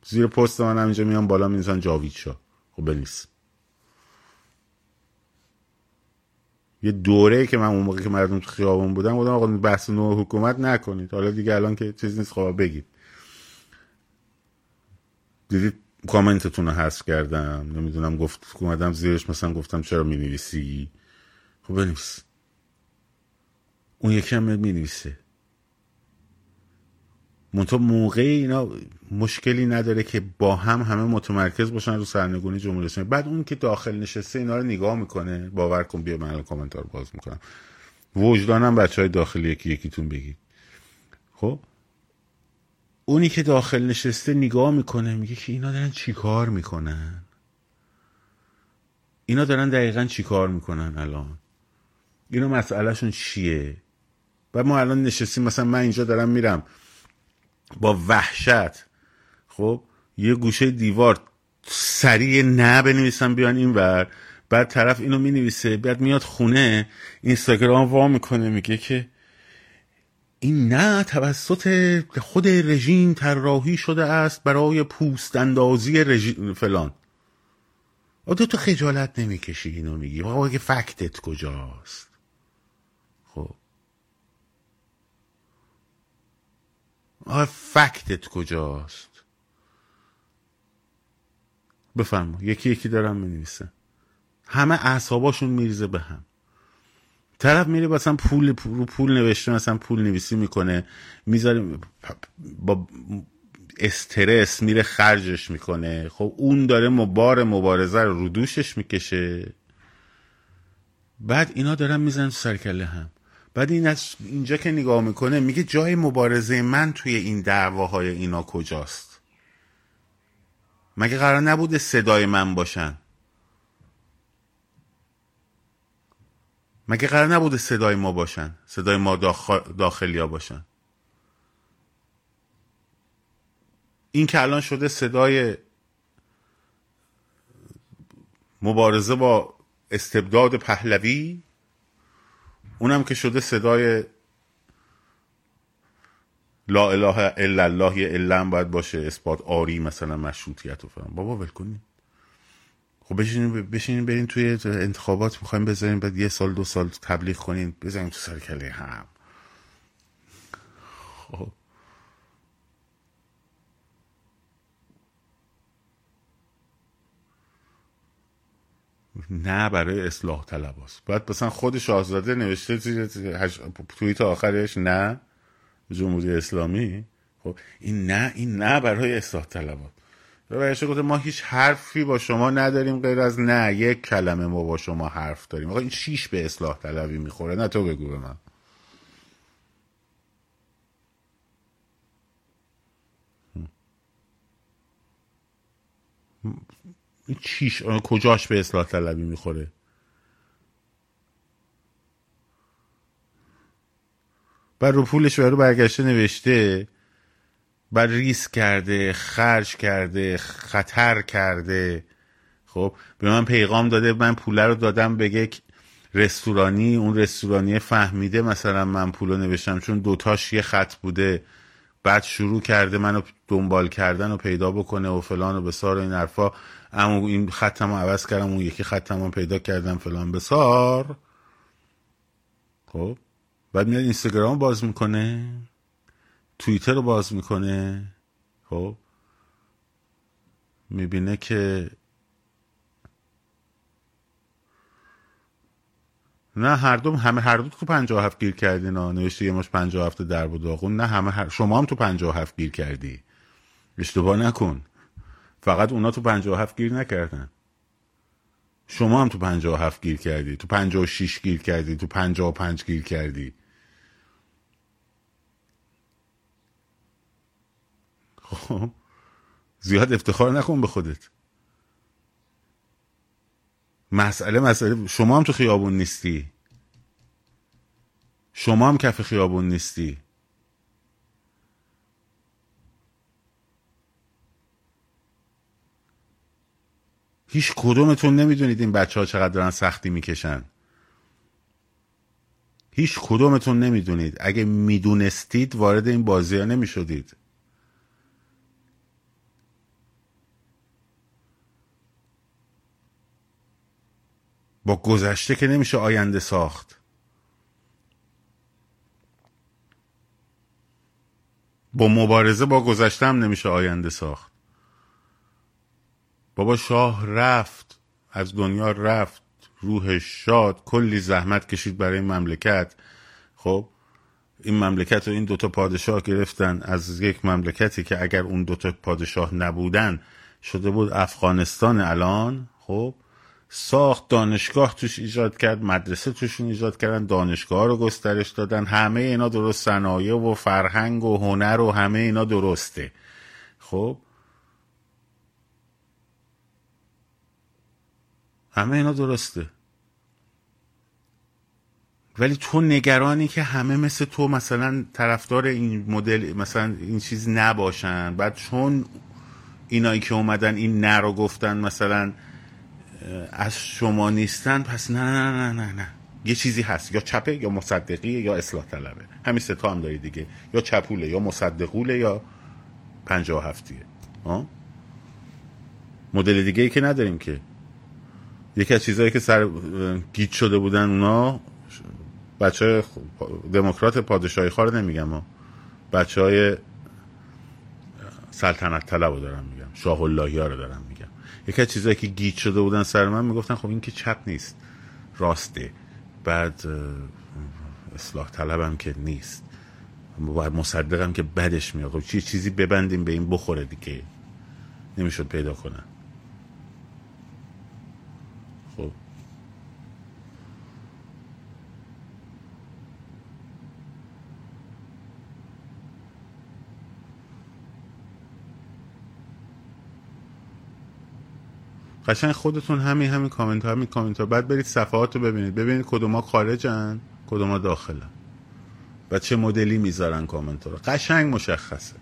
Speaker 1: زیر پست من همینجا میان بالا مینیسن جاوید شاه خب بنیس یه دوره که من اون موقع که مردم تو خیابون بودم بودم آقا بحث نوع حکومت نکنید. حالا دیگه الان که چیز نیست خب بگید. دیدید کامنتتون رو حذف کردم. نمی‌دونم گفت اومدم زیرش مثلا گفتم چرا می نویسی خب بنویس. اون یکی هم می نویسه منتها موقع اینا مشکلی نداره که با هم همه متمرکز باشن رو سرنگونی جمهوری اسلامی. بعد اون که داخل نشسته اینا رو نگاه می‌کنه باور کن بیا من کامنتار باز می‌کنم. وجدانم بچه های داخلی یکی یکیتون بگید. خب؟ اونی که داخل نشسته نگاه می‌کنه میگه که اینا دارن چیکار می‌کنن؟ اینا دارن دقیقا چیکار می‌کنن الان؟ اینا مسئلهشون چیه؟ و ما الان نشستیم مثلا من اینجا دارم میرم با وحشت. خب یه گوشه دیوار سریع نه بنویسم بیان این ور بعد طرف اینو می نویسه بعد میاد خونه اینستاگرام وا می‌کنه میگه که این نه توسط خود رژیم طراحی شده است برای پوست اندازی رژیم فلان. آدو تو خجالت نمی‌کشی اینو میگی. آقا که فکتت کجاست؟ خب. آقا فکتت کجاست؟ بفرما. یکی یکی دارم نویسه همه اعصاباشون میریزه به هم. طرف میره مثلا پول رو پول نوشته مثلا پول نویسی می‌کنه می‌ذاره با استرس میره خرجش می‌کنه. خب اون داره مبار مبارزه رو رو دوشش می‌کشه. بعد اینا دارن میزن سرکله هم. بعد این از اینجا که نگاه می‌کنه میگه جای مبارزه من توی این دعواهای اینا کجاست؟ مگه قرار نبوده صدای من باشن؟ مگه قرار نبوده صدای ما باشن؟ صدای ما داخلی ها باشن؟ این که الان شده صدای مبارزه با استبداد پهلوی؟ اونم که شده صدای لا اله الا الله الا باید باشه اثبات آری مثلا مشروطیت و فرام بابا ول کنین. خب بشینین بشینین برین توی انتخابات می‌خوایم بذارین بعد یه سال دو سال تبلیغ کنین. بزنین تو سر کله هم. خب. نه برای اصلاح طلب هست. بعد مثلا خود شاهزاده نوشته زیر هش... توییت آخرش نه جمهوری اسلامی. خب این نه این نه برای اصلاح طلب است گفته ما هیچ حرفی با شما نداریم غیر از نه یک کلمه ما با شما حرف داریم. آقا این شیش به اصلاح طلبی می‌خوره. نه تو بگو به من. چیش کجاش به اصلاح طلبی می‌خوره؟ بر رو پولش برو برگشته نوشته بر ریس کرده خرج کرده خطر کرده. خب به من پیغام داده من پوله رو دادم به یک رستورانی اون رستورانی فهمیده مثلا من پول رو نوشتم چون دوتاش یه خط بوده. بعد شروع کرده منو دنبال کردن و پیدا بکنه و فلان و بسار و این حرفا. اما این خطم عوض کردم اون یکی خطم رو پیدا کردم فلان. بسار. خب. بعد میاد اینستاگرام باز می‌کنه. توییتر رو باز می‌کنه. خب. می‌بینه که نه هر دو همه هر دو تو 57 گیر کردین ها. نوشته یه مش 57 در داغون نه همه هر... شما هم تو 57 گیر کردی. اشتباه نکن. فقط اونا تو 57 گیر نکردن. شما هم تو 57 گیر کردی تو 56 گیر کردی تو 55 گیر کردی. خب زیاد افتخار نکن به خودت. مسئله مسئله شما هم تو خیابون نیستی. شما هم کف خیابون نیستی. هیچ کدومتون نمی‌دونید این بچه ها چقدر دارن سختی می‌کشن. هیچ کدومتون نمی‌دونید. اگه می‌دونستید وارد این بازی ها نمی‌شدید. با گذشته که نمیشه آینده ساخت. با مبارزه با گذشته هم نمیشه آینده ساخت. بابا شاه رفت از دنیا رفت روحش شاد کلی زحمت کشید برای مملکت. خب این مملکت رو این دوتا پادشاه گرفتن از یک مملکتی که اگر اون دوتا پادشاه نبودن شده بود افغانستان الان. خب ساخت دانشگاه توش ایجاد کرد مدرسه توشون ایجاد کردن دانشگاه رو گسترش دادن. همه اینا درست صنایع و فرهنگ و هنر و همه اینا درسته. خب همه اینا درسته. ولی تو نگرانی که همه مثل تو مثلا طرفدار این مدل مثلا این چیز نباشن. بعد چون اینایی که اومدن این نه رو گفتن مثلا از شما نیستن پس نه نه نه نه نه. یه چیزی هست. یا چپه یا مصدقی یا اصلاح طلبه. همین سه هم داری دیگه. یا چپوله یا مصدقوله یا پنجاه هفتیه. مدل دیگه ای که نداریم که. یکی از چیزهایی که سر گیت شده بودن اونا بچه دموکرات پادشاهی خواه نمیگم ها بچه های سلطنت طلب رو دارم میگم شاه اللهی ها رو دارم میگم. یکی از چیزایی که گیت شده بودن سر من می‌گفتن خب این که چپ نیست راسته. بعد اصلاح طلبم که نیست. باید مصدقم که بدش میاد. خب چی چیزی ببندیم به این بخوره دیگه. نمی‌شد پیدا کنن خب قشنگ خودتون همین همین کامنت ها همین کامنت ها. بعد برید صفحات رو ببینید. ببینید کدوما خارجن کدوما داخلن. و چه مدلی می‌ذارن کامنت رو. قشنگ مشخصه.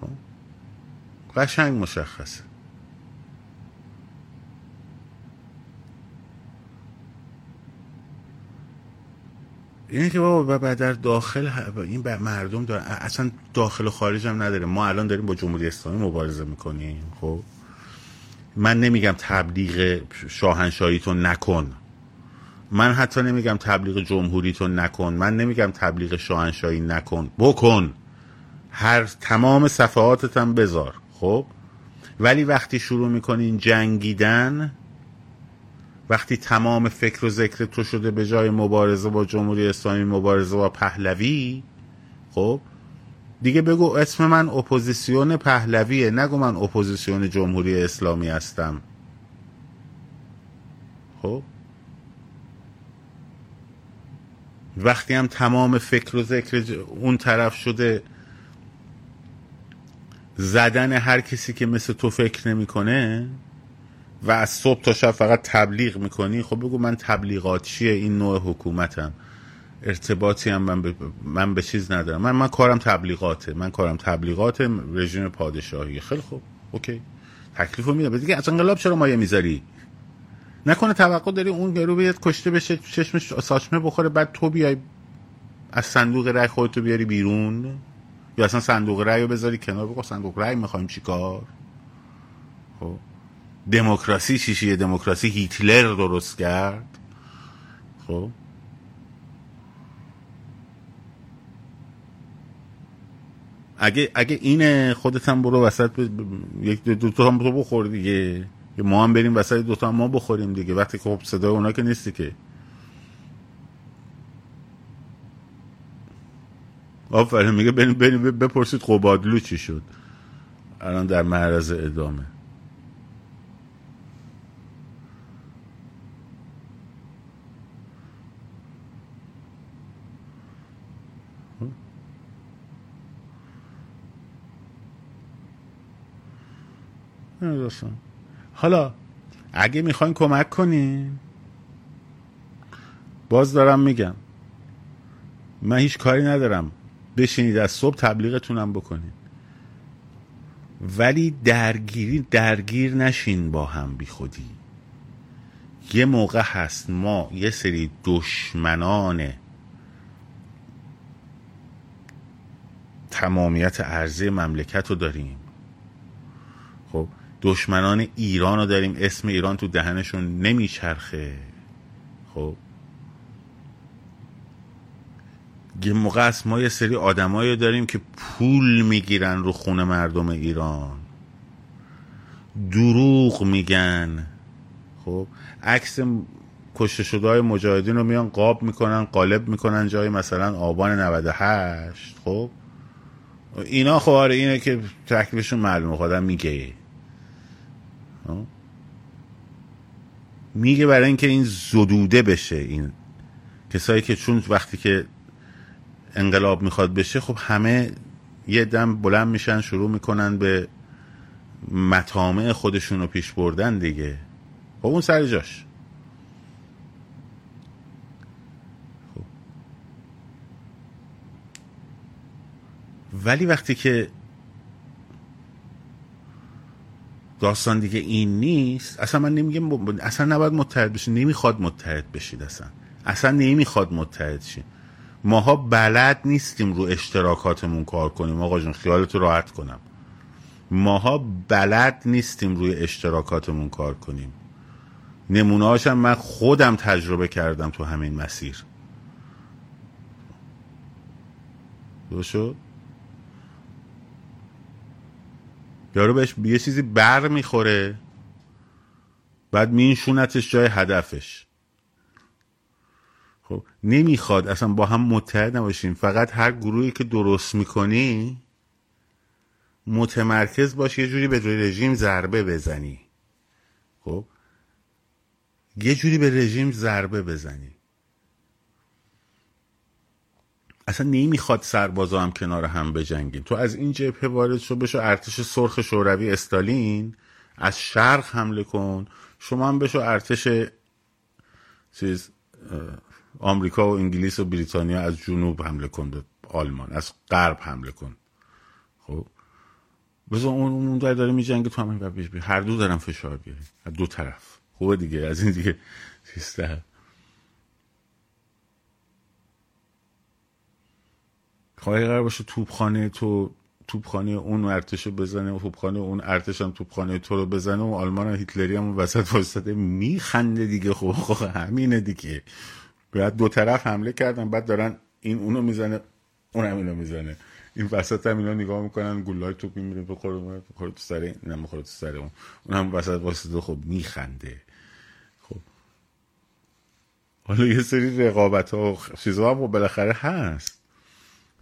Speaker 1: خب. قشنگ مشخصه. اینه که بابا در داخل این مردم دارن اصلا داخل و خارج هم نداره. ما الان داریم با جمهوری اسلامی مبارزه می‌کنیم خب؟ من نمیگم تبلیغ شاهنشاهی تو نکن. من حتی نمیگم تبلیغ جمهوری تو نکن. من نمیگم تبلیغ شاهنشاهی نکن. بکن. هر تمام صفحاتتم بذار خب؟ ولی وقتی شروع می‌کنین جنگیدن وقتی تمام فکر و ذکر تو شده به جای مبارزه با جمهوری اسلامی مبارزه با پهلوی خب دیگه بگو اسم من اپوزیسیون پهلویه نگو من اپوزیسیون جمهوری اسلامی هستم. خب؟ وقتی هم تمام فکر و ذکر اون طرف شده زدن هر کسی که مثل تو فکر نمی‌کنه و از صبح تا شب فقط تبلیغ می‌کنی؟ خب بگو من تبلیغات چیه؟ این نوع حکومتم. ارتباطی هم من به, من به چیز ندارم. من من کارم تبلیغاته. من کارم تبلیغات رژیم پادشاهی. خیلی خوب. اوکی. تکلیف رو میده دیگه از انقلاب چرا مایه می‌ذاری؟ نکنه توقع داری اون گرو بیاد کشته بشه چشمش ساچمه بخوره بعد تو بیای از صندوق رای خودتو بیاری بیرون؟ یا اصلا صندوق رای رو بذاری کنار؟ بگو صندوق رای می‌خوایم چیکار؟ خب. دموکراسی چیشیه دموکراسی هیتلر درست کرد؟ خب. اگه اگه اینه خودت هم برو وسط یک دو, تا هم تو بخور دیگه. ما هم بریم وسط دو تا هم ما بخوریم دیگه. وقتی که خب صدای اونا که نیستی که. آفرین میگه بریم بریم بپرسید قبادلو چی شد. الان در معرض ادامه. حالا اگه می‌خواین کمک کنین. باز دارم میگم. من هیچ کاری ندارم. بشینید از صبح تبلیغتونم بکنید ولی درگیری درگیر نشین با هم بی خودی. یه موقع هست ما یه سری دشمنان تمامیت ارزی مملکت رو داریم. خب دشمنان ایران رو داریم اسم ایران تو دهنشون نمیچرخه. خب. یه موقع ما یه سری آدمایی داریم که پول می‌گیرن رو خون مردم ایران. دروغ میگن. خب. عکس کشته شده های مجاهدین رو میان قاب می‌کنن قالب می‌کنن جای مثلا آبان 98 خب. اینا خب آره اینه که تکلیفشون معلومه خودم میگه. خب؟ میگه برای اینکه این زدوده بشه این کسایی که چون وقتی که انقلاب می‌خواد بشه خب همه یه دم بلند میشن شروع می‌کنن به مطامع خودشون رو پیش بردن دیگه. خب اون سر جاش. خب. ولی وقتی که داستان دیگه این نیست. اصلا من نمیگم اصلا نباید متحد بشید نمی‌خواد متحد بشید اصلا. اصلا نمی‌خواد متحد شید ماها بلد نیستیم رو اشتراکاتمون کار کنیم. آقا جون خیالتو راحت کنم. ماها بلد نیستیم روی اشتراکاتمون کار کنیم. نمونه من خودم تجربه کردم تو همین مسیر. دو شد؟ یارو بهش یه چیزی بر می‌خوره بعد مینشونتش جای هدفش. خب نمی‌خواد اصلا با هم متحد نباشیم. فقط هر گروهی که درست می‌کنی متمرکز باش یه جوری به رژیم ضربه بزنی. خب یه جوری به رژیم ضربه بزنی. اصلا نمی‌خواد سربازا هم کنار هم بجنگیم. تو از این جبهه وارد شو بشو ارتش سرخ شوروی استالین از شرق حمله کن. شما هم بشو ارتش چیز آمریکا و انگلیس و بریتانیا از جنوب حمله کن به آلمان از غرب حمله کن. خب؟ بذار اون اون داره داره میجنگه تو همین هر دو دارن فشار بیاری از دو طرف. خوبه دیگه از این دیگه. سیستم خواهی قرار باشه توپخانه تو توپخانه اون ارتش رو بزنه و توپخانه اون ارتش هم توپخانه تو رو بزنه و آلمان هم هیتلری هم وسط واسطه میخنده دیگه. خب, خب همینه دیگه. بعد دو طرف حمله کردن بعد دارن این اونو می‌زنه اون هم اینو می‌زنه. این وسط هم اینا نگاه می‌کنن گلای توپ میمیره بخوره بخوره تو سر این بخوره تو سر اون. اون هم وسط واسطه خب میخنده. خب. حالا یه سری رقابت ها و چیزها هم بالاخره هست.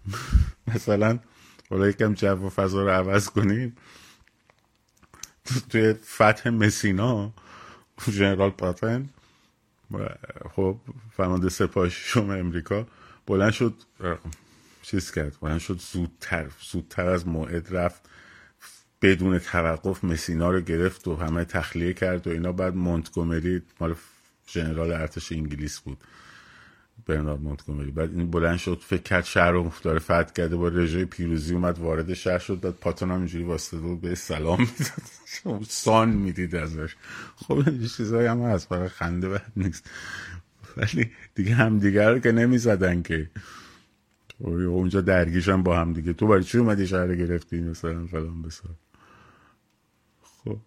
Speaker 1: مثلا حالا یکم جو و فضا رو عوض کنیم. توی فتح مسینا جنرال پاتن خب فرمانده سپاه شما امریکا بلند شد چیز کرد بلند شد زودتر زودتر از موعد رفت بدون توقف مسینا رو گرفت و همه تخلیه کرد و اینا. بعد مونتگومری مال ژنرال ارتش انگلیس بود. برنارد مونتگومری بعد این بلند شد فکر کرد شهر رو داره فتح کرده با رژه پیروزی اومد وارد شهر شد بعد پاتون هم اینجوری واسطه بود به سلام می‌داد. سان می‌دید ازش. خب این چیزایی هم هست برای خنده بد نیست. ولی دیگه هم دیگر که نمی‌زدن که. اونجا درگیشن با هم دیگه. تو برای چی اومدی شهر گرفتی مثلا فلان بسار؟ خب.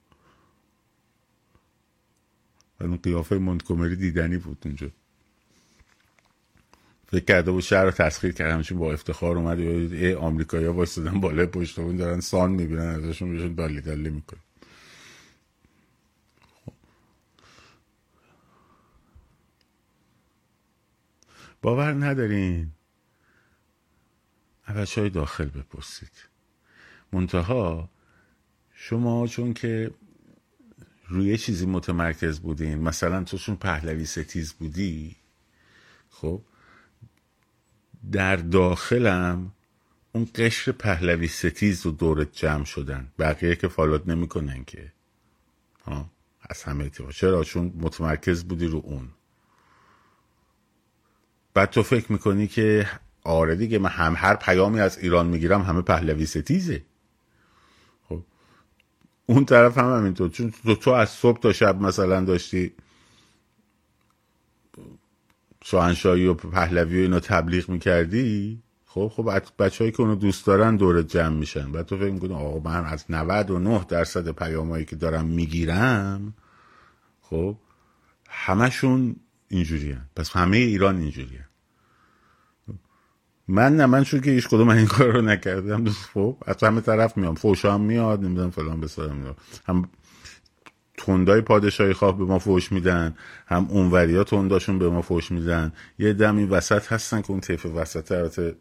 Speaker 1: قیافه مونتگومری دیدنی بود اونجا. فکر کرده بود شهر رو تسخیر کرد همچون با افتخار اومد ای آمریکایی ها بایستدن بالای پشت اون دارن سان می‌بینن ازشون بهشون دالی دالی میکن باور ندارین؟ بچه های داخل بپرسید. منتها شما چون که روی چیزی متمرکز بودین مثلا توشون پهلوی ستیز بودی خب در داخلم اون قشر پهلوی ستیز رو دورت جمع شدن. بقیه که فالوت نمی‌کنن که. ها؟ از همه چرا؟ چون متمرکز بودی رو اون. بعد تو فکر می‌کنی که آره دیگه من هم هر پیامی از ایران می‌گیرم همه پهلوی ستیزه. خب اون طرف هم همینطور. چون تو, تو از صبح تا شب مثلا داشتی شاهنشاهی و پهلوی و اینا تبلیغ می‌کردی؟ خب خب بچههایی که اونو دوست دارن دورت جمع میشن. بعد تو فکر می‌کنی آقا من از 99 درصد پیامایی که دارم می‌گیرم خب همشون اینجوری پس همه ایران اینجوری من نه من چون که هیچ کدوم این کار رو نکردم. خب از همه طرف میام. فوشام میاد نمی‌دونم فلان بسارم. هم تندای پادشاهی خواه به ما فوش میدن هم اونوری ها تنداشون به ما فوش میدن. یه دم این وسط هستن که اون طیف وسط البته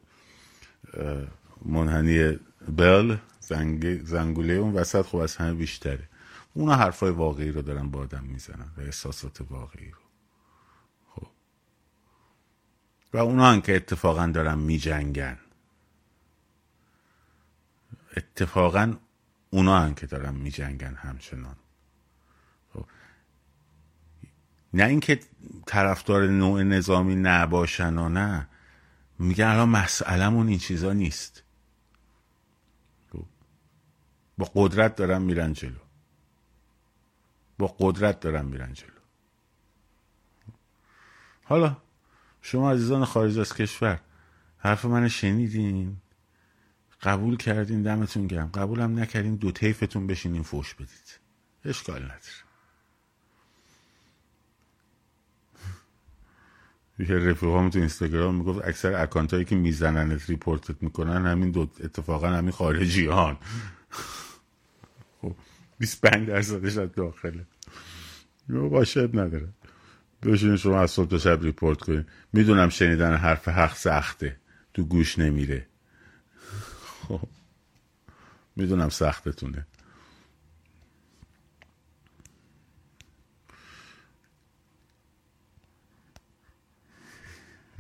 Speaker 1: منحنی بل زنگ، زنگوله اون وسط خب از همه بیشتره. اونا حرفای واقعی رو دارن با آدم می‌زنن و احساسات واقعی رو. خب. و اونا هم که اتفاقا دارن میجنگن. اتفاقا اونا هم که دارن میجنگن همچنان. نه اینکه طرفدار نوع نظامی نباشن و نه. میگن الان مسئلهمون این چیزا نیست. با قدرت دارن میرن جلو. با قدرت دارن میرن جلو. حالا شما عزیزان خارج از کشور حرف من شنیدین؟ قبول کردین؟ دمتون گرم. قبولم نکردین؟ دو طیفتون بشینین فوش بدید. اشکال نداره. یه رفیقام تو اینستاگرام می‌گفت اکثر اکانت هایی که میزننت report ت می‌کنن همین دو اتفاقا همین خارجی هان خب 25 درصدش از داخله. باشه نداره. بشین شما از صبح تا شب ریپورت کنید. می‌دونم شنیدن حرف حق سخته. تو گوش نمیره. خب می‌دونم سختتونه.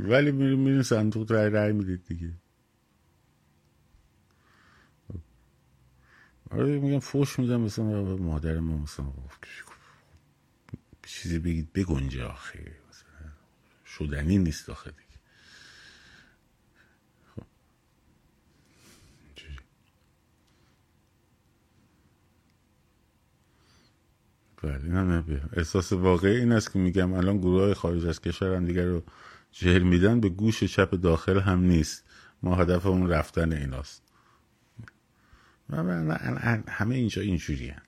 Speaker 1: ولی میریم میریم صندوق رای رای می‌دید دیگه. آره میگم فوش میدم مثلا مادر ما مثلا چیزی بگید بگنجه آخه شدنی نیست آخه دیگه. خب. بله احساس واقعی این است که میگم الان گروه های خارج از کشور هم دیگر رو جهل میدن به گوش چپ داخل هم نیست. ما هدفمون رفتن ایناست. همه اینجا اینجوری هم.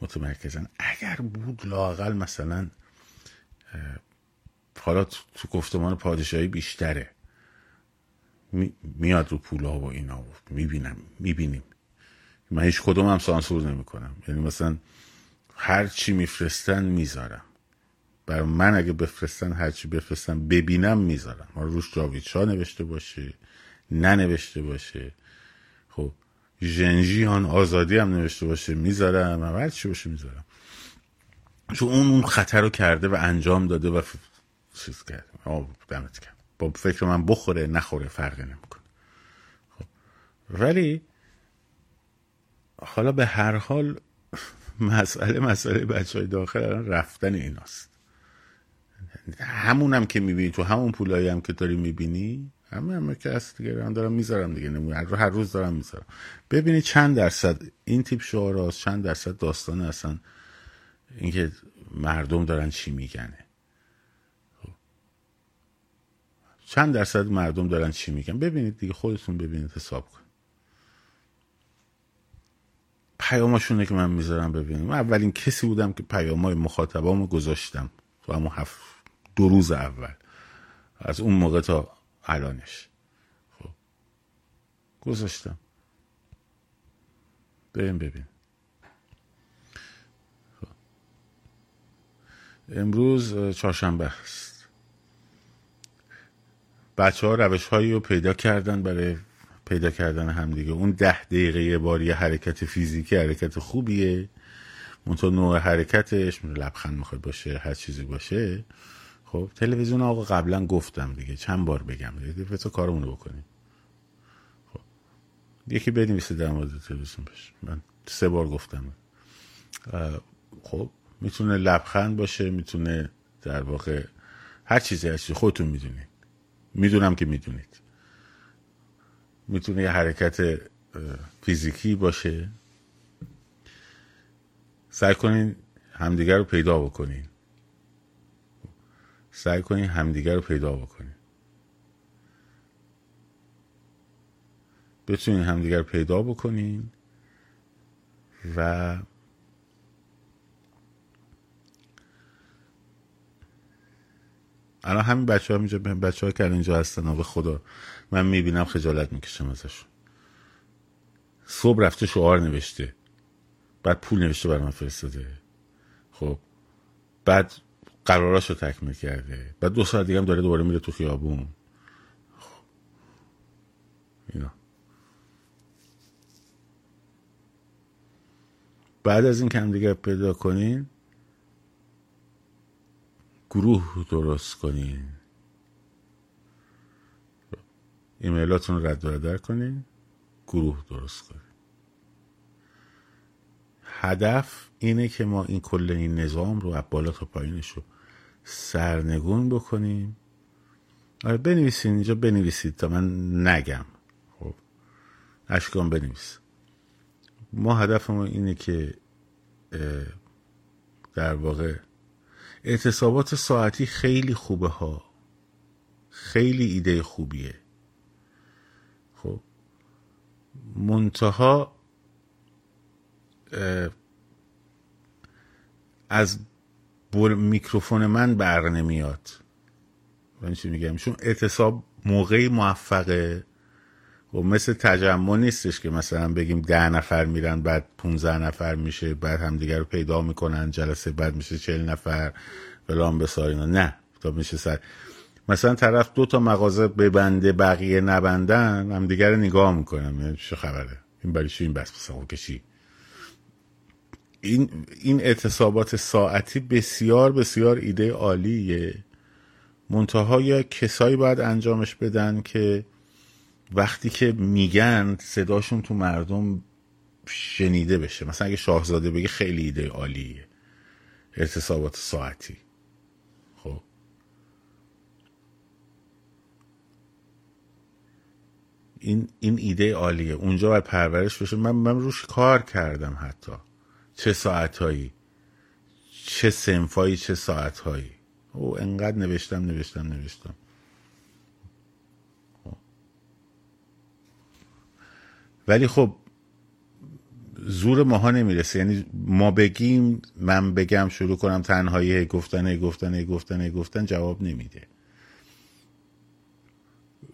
Speaker 1: متمرکزن. اگر بود لاقل مثلا حالا تو گفتمان پادشاهی بیشتره. میاد رو پول ها و اینا می‌بینم می‌بینیم. من هیچ کدوم هم سانسور نمی‌کنم. یعنی مثلا هر چی میفرستن می‌ذارم. بر من اگه بفرستن هرچی بفرستن ببینم می‌ذارم. ما روش جاوید نوشته باشه ننوشته باشه. خب ژنژیان آزادی هم نوشته باشه می‌ذارم. هر چی باشه می‌ذارم. چون اون اون خطر رو کرده و انجام داده و چیز کرده. دمت کرد با فکر من بخوره نخوره فرقی نمی‌کنه. خب. ولی حالا به هر حال مسئله مسئله بچه های داخل رفتن ایناست. همونم که می‌بینی. تو همون پولایی هم که داری می‌بینی همه همه که هست دیگه. هم دارم می‌ذارم دیگه. نمونه هر روز دارم می‌ذارم. ببینی چند درصد. این تیپ شعراست چند درصد داستان اصلا اینکه مردم دارن چی میگنه خب. چند درصد مردم دارن چی میگن؟ ببینید دیگه. خودتون ببینید. حساب کن. پیاماشونه که من می‌ذارم ببینیم من اولین کسی بودم که پیامای مخاطبامو گذاشتم. تو همون هفت دو روز اول. از اون موقع تا الانش. خب. گذاشتم. بریم ببین. خب. امروز چهارشنبه است. بچه ها روش هایی رو پیدا کردن برای پیدا کردن همدیگه اون ده دقیقه یه بار یه حرکت فیزیکی حرکت خوبیه. اون نوع حرکتش لبخند می‌خواد باشه هر چیزی باشه. خب تلویزیون آقا قبلا گفتم دیگه چند بار بگم دیگه تو کارمونو بکنیم. خب یکی بنویسه در مورد تلویزیون بشه من سه بار گفتم. خب می‌تونه لبخند باشه می‌تونه در واقع هر چیزی هستی خودتون می‌دونید. می‌دونم که می‌دونید. می‌تونه یه حرکت فیزیکی باشه. سعی کنین همدیگر رو پیدا بکنین. سعی کنین همدیگر رو پیدا بکنین بتونین همدیگر رو پیدا بکنین و الان همین بچه ها اینجا بچه ها که اینجا هستن به خدا من می‌بینم خجالت می‌کشم ازشون. صبح رفته شعار نوشته بعد پول نوشته برای من فرستاده. خب بعد قراراشو تکمیل کرده. بعد دو ساعت دیگه هم داره دوباره میره تو خیابون. اینا. بعد از این که هم دیگه پیدا کنین گروه درست کنین. ایمیلاتون رو رد و بدر کنین گروه درست کنین. هدف اینه که ما این کل این نظام رو از بالا تا پایینش رو سرنگون بکنیم. آره بنویسین اینجا بنویسید تا من نگم. خب اشکام بنویس. ما هدفمون اینه که در واقع اعتصابات ساعتی خیلی خوبه ها. خیلی ایده خوبیه. خب منتها از میکروفون من بر نمیاد. من چی میگم؟ چون اعتصاب موقعی موفقه و مثل تجمع نیستش که مثلا بگیم ده نفر میرن بعد 15 نفر میشه بعد همدیگه رو پیدا می‌کنن جلسه بعد میشه چل نفر فلان بسار نه تا میشه سر. مثلا طرف دو تا مغازه ببنده بقیه نبندن هم دیگر رو نگاه می‌کنم یعنی چه خبره؟ این برای این بس بسا کشی این این اعتصابات ساعتی بسیار بسیار ایده عالیه. منتها یا کسایی باید انجامش بدن که وقتی که میگن صداشون تو مردم شنیده بشه. مثلا اگه شاهزاده بگه خیلی ایده عالیه اعتصابات ساعتی. خب. این این ایده عالیه. اونجا باید پرورش بشه. من من روش کار کردم حتی. چه ساعتهایی؟ چه سنفایی چه ساعتهایی؟ او انقدر نوشتم نوشتم نوشتم. ولی خب زور ماها نمی‌رسه. یعنی ما بگیم من بگم شروع کنم تنهایی گفتن گفتن گفتن گفتن جواب نمیده.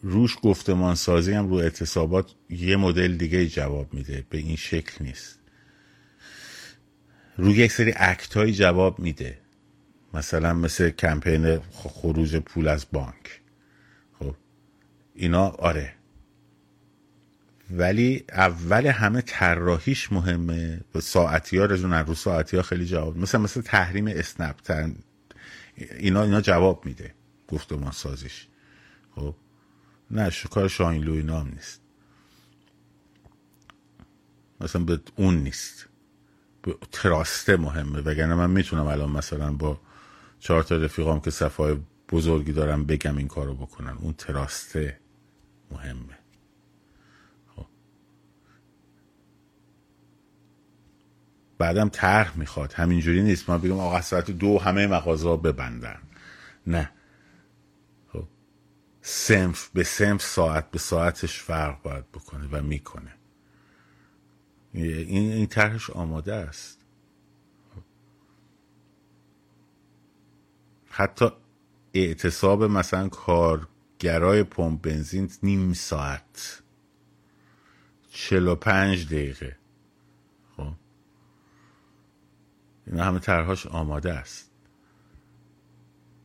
Speaker 1: روش گفتمان سازی هم رو اعتصابات یه مدل دیگه جواب میده. به این شکل نیست. روی یک سری اکت های جواب میده. مثلا مثل کمپین خروج پول از بانک. خب اینا آره. ولی اول همه طراحیش مهمه. و ساعتی ها رجون رو ساعتی ها خیلی جواب مثلا مثل تحریم اسنپ اینا اینا جواب میده. گفتمان سازیش. خب نه کار شاین لو اینا هم نیست. مثلا به اون نیست. تراسته مهمه وگرنه من می‌تونم الان مثلا با چهار تا رفیقام که صفای بزرگی دارم بگم این کارو بکنن. اون تراسته مهمه. خب. بعدم طرح می‌خواد. همینجوری نیست. ما بگم آقا ساعت دو همه مغازه ببندن. نه. خب. سنف به سنف ساعت به ساعتش فرق باید بکنه و می‌کنه. این این طرحش آماده است. حتی اعتصاب مثلا کارگرای پمپ بنزین نیم ساعت. چل و پنج دقیقه. خب. اینا همه طرحهاش آماده است.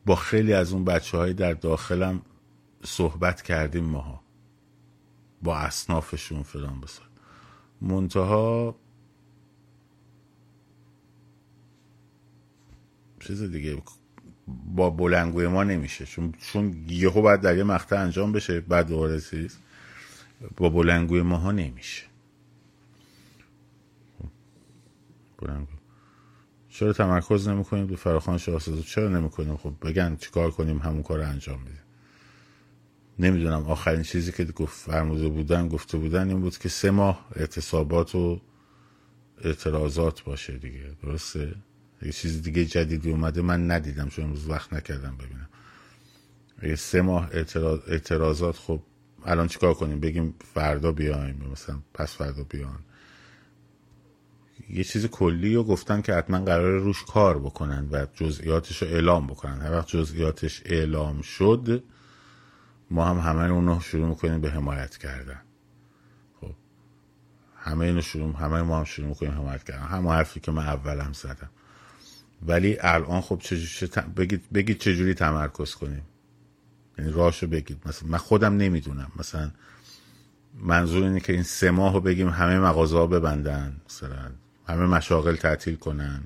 Speaker 1: با خیلی از اون بچه های در داخلم صحبت کردیم ماها. با اصنافشون فلان بسار منتها چیز دیگه با بلنگوی ما نمیشه. چون چون یهو باید در یه مقطع انجام بشه بعد دوباره چیز با بلنگوی ماها نمیشه. بلنگوی چرا تمرکز نمی‌کنیم؟ به فراخان شاهزاده چرا نمی‌کنیم؟ خب بگن چیکار کنیم همون کار انجام بدیم. نمی‌دونم آخرین چیزی که گفت فرموده بودن گفته بودن این بود که سه ماه اعتصابات و اعتراضات باشه دیگه. درسته؟ یه چیز دیگه جدیدی اومده من ندیدم چون امروز وقت نکردم ببینم. یه سه ماه اعتراضات خب الان چیکار کنیم؟ بگیم فردا بیایم مثلا پس فردا بیان. یه چیز کلی رو گفتن که حتما قرار روش کار بکنن و جزئیاتش رو اعلام بکنن. هر وقت جزئیاتش اعلام شد ما هم همه اونو شروع می‌کنیم به حمایت کردن. خب. همه اینو شروع همه ما هم شروع می‌کنیم حمایت کردن. همه حرفی که من اول هم زدم. ولی الان خب چجوری بگید بگید چجوری تمرکز کنیم. یعنی راشو بگید. مثلا من خودم نمی‌دونم. مثلا منظور اینه که این سه ماه رو بگیم همه مغازه ها ببندن مثلا همه مشاغل تعطیل کنن.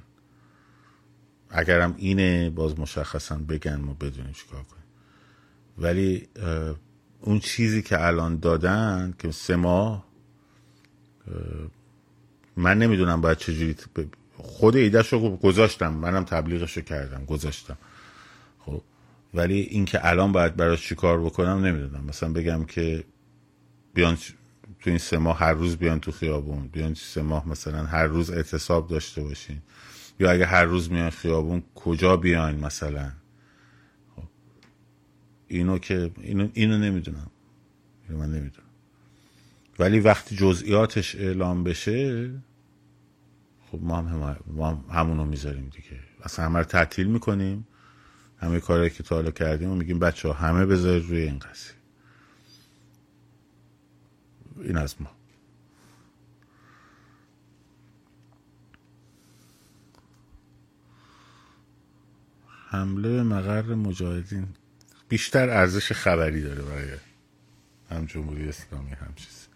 Speaker 1: اگرم اینه باز مشخصا بگن ما بدونیم چیکار کنیم. ولی اون چیزی که الان دادن که سه ماه من نمی‌دونم باید چجوری خود ایدهش رو گذاشتم. منم تبلیغش رو کردم گذاشتم. خب ولی اینکه الان باید براش چیکار بکنم نمی‌دونم. مثلا بگم که بیان تو این سه ماه هر روز بیان تو خیابون بیان سه ماه مثلا هر روز اعتصاب داشته باشین. یا اگه هر روز میان خیابون کجا بیاین مثلا. اینو که اینو, اینو نمی‌دونم. اینو من نمی‌دونم. ولی وقتی جزئیاتش اعلام بشه خب ما هم, ما هم همونو می‌ذاریم دیگه. اصلا همه رو تعطیل می‌کنیم. همه کارهایی که تا حالا کردیم و میگیم بچه ها همه بذارید روی این قضیه. این از ما. حمله مقر مجاهدین. بیشتر ارزش خبری داره برای هم جمهوری اسلامی هم چیز.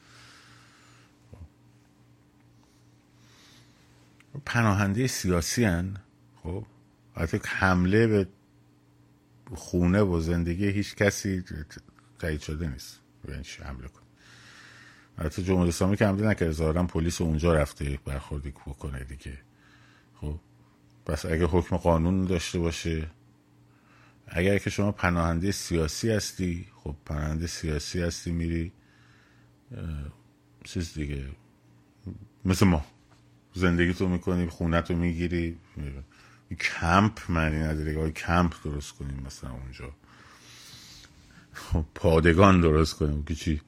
Speaker 1: پناهنده سیاسی هن خب؟ حتی حمله به خونه و زندگی هیچ کسی تایید شده نیست. یعنی حمله کن حتی جمهوری اسلامی که حمله نکرده ظاهرا پلیس اونجا رفته برخوردی بکنه دیگه. خب؟ پس اگه حکم قانون داشته باشه اگر که شما پناهنده سیاسی هستی خب پناهنده سیاسی هستی میری چیز دیگه مثل ما. زندگی تو می‌کنی خونه تو می‌گیری کمپ معنی نداره کمپ درست کنیم مثلا اونجا. خب، پادگان درست کنیم که چی؟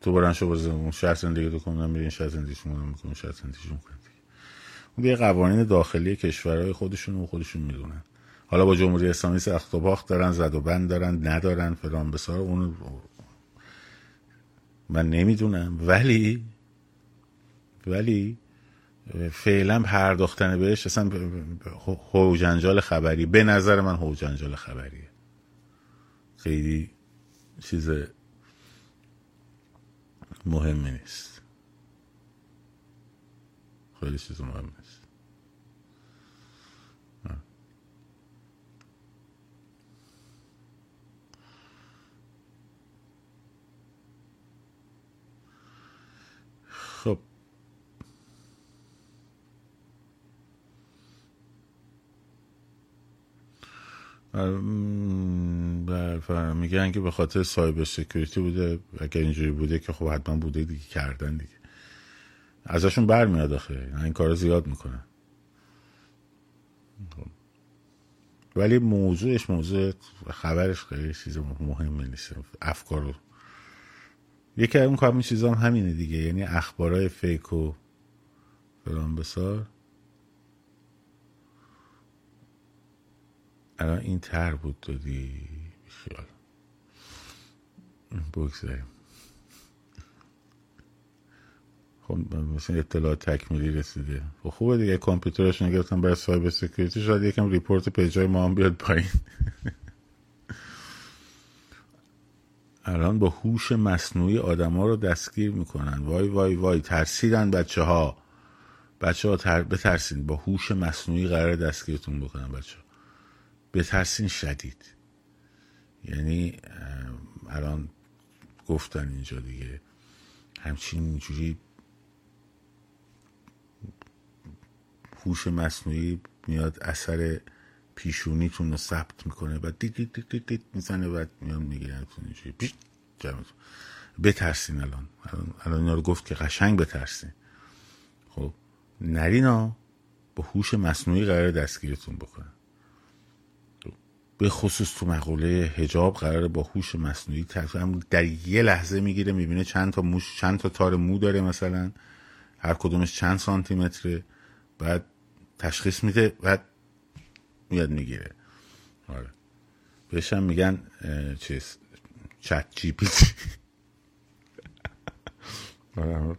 Speaker 1: تو برن شو باز اون شهر زندگی تو کنم میرین شهر زندگیشون رو می‌کنم شهر زندگیشون کنید اون یه قوانین داخلی کشورهای خودشون و خودشون می‌دونن. حالا با جمهوری اسلامی سخت و باخت دارن زد و بند دارن ندارن فلان بسار. اون من نمی‌دونم. ولی ولی فعلا پرداختن بهش اصلا هوجنجال خبری. به نظر من هوجنجال خبریه. خیلی چیز مهمی نیست. خیلی چیز مهم نیست خب میگن که به خاطر cyber security بوده. اگر اینجوری بوده که خب حتما بوده دیگه کردن دیگه. ازشون برمیاد آخه. این کار زیاد می‌کنن. خب. ولی موضوعش موضوع خبرش خیلی چیز مهمی نیست. افکار یکی اون کار چیز هم همینه دیگه. یعنی اخبارای fake و فلان بیسار. الان این تر بود دادی؟ خیال. بگذاریم. خب مثلا اطلاع تکمیلی رسیده. خب خوبه دیگه. کامپیوترش نگرفتم برای cyber security شاید یکم report page ای ما هم بیاد پایین. الان با هوش مصنوعی آدما رو دستگیر می‌کنن. وای وای وای. ترسیدن بچه ها بچه ها تر... بترسین. با هوش مصنوعی قرار دستگیرتون بکنن بچه ها بترسین شدید. یعنی الان گفتن اینجا دیگه. همچین اینجوری هوش مصنوعی میاد اثر پیشونیتون رو ثبت می‌کنه و دید دید دید دید می‌زنه بعد میان می‌گیرن اینجوری. بترسین الان. الان اینا رو گفت که قشنگ بترسین خب نرینا با هوش مصنوعی قرار دستگیرتون بکنه به خصوص تو مقوله هجاب قرار با هوش مصنوعی در یه لحظه می‌گیره می‌بینه چند تا موش چند تا تار مو داره مثلا هر کدومش چند سانتی متره بعد تشخیص میده بعد میاد می‌گیره. آره. بهش هم میگن چیز چت جی پی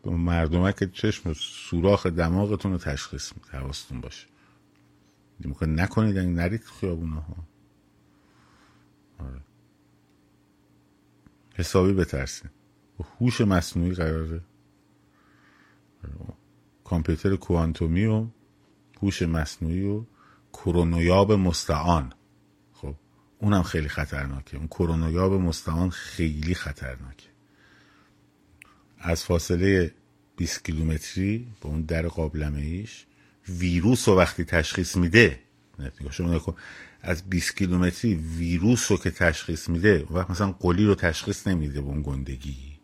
Speaker 1: مردمه که چشم سوراخ دماغتون رو تشخیص میده حواستون باشه. می‌کنه نکنید نرید خیابونه ها آره. حسابی بترسین هوش مصنوعی قراره. آره. کامپیوتر کوانتومی و هوش مصنوعی و کرونویاب مستعان. خب اونم خیلی خطرناکه. اون کرونویاب مستعان خیلی خطرناکه. از فاصله 20 کیلومتری به اون در قابلمه ایش ویروس رو وقتی تشخیص میده شما از 20 کیلومتری ویروس رو که تشخیص میده و مثلا قلی رو تشخیص نمیده به اون گندگی.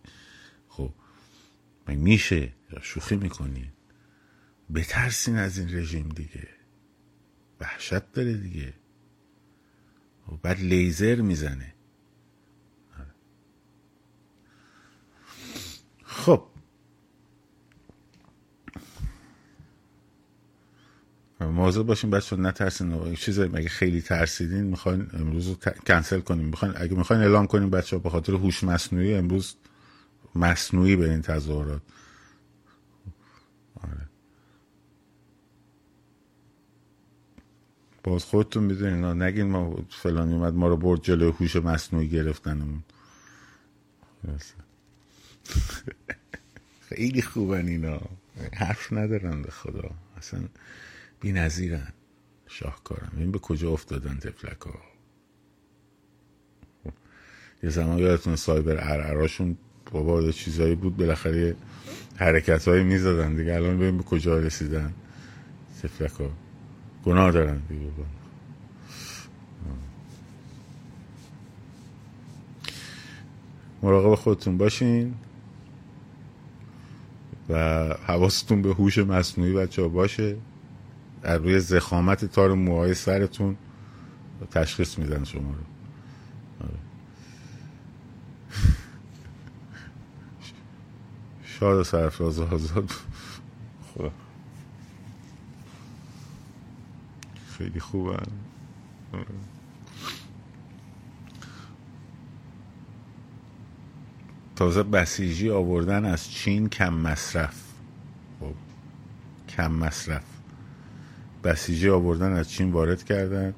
Speaker 1: خب میشه؟ شوخی می‌کنی؟ بترسین از این رژیم دیگه. وحشت داره دیگه. و خب، بعد لیزر می‌زنه. خب موضوع باشیم بچه نترسین چیز مگه خیلی ترسیدین؟ می‌خواین امروز رو کنسل کنیم می‌خواین اگه می‌خواین اعلام کنیم بچه به خاطر هوش مصنوعی امروز مصنوعی به این تظاهرات. باز خودتون می‌دونین نگین ما فلانی اومد ما رو برد جلوی هوش مصنوعی گرفتنمون. خیلی خوبن اینا. حرف ندارن به خدا. اصلا بی نظیرن. شاهکارم. این به کجا افتادن تفلک ها یه زمان یادتون سایبر ارعراشون بابا چیزایی بود بالاخره حرکت هایی می‌زدن دیگه. الان ببین به کجا رسیدن تفلک ها گناه دارن دیگه مراقب خودتون باشین و حواستون به هوش مصنوعی بچه ها باشه. در روی زخامت تار موهای سرتون تشخیص میدن شما رو. آره. شاد و سرفراز آزاد. خیلی خوبه. تازه بسیجی آوردن از چین کم مصرف. خب. کم مصرف. بسیجی آوردن از چین وارد کردن.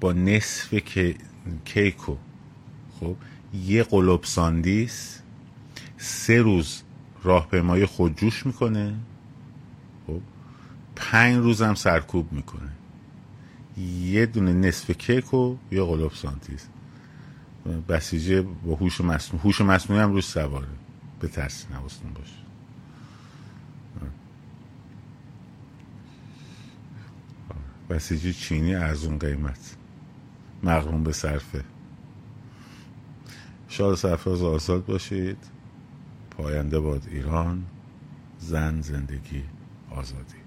Speaker 1: با نصف کیکو خب یه قلپ ساندیس سه روز راهپیمایی خودجوش می‌کنه. خب پنج روزم سرکوب می‌کنه. یه دونه نصف کیک و یه قلپ ساندیس بسیجه با هوش مصنوعی هوش مصنوعی هم روش سواره. بترس حواستون باشه. بسیجی چینی ارزون قیمت. مغروم به صرفه. شاد سرفراز آزاد باشید. پاینده باد ایران. زن زندگی آزادی.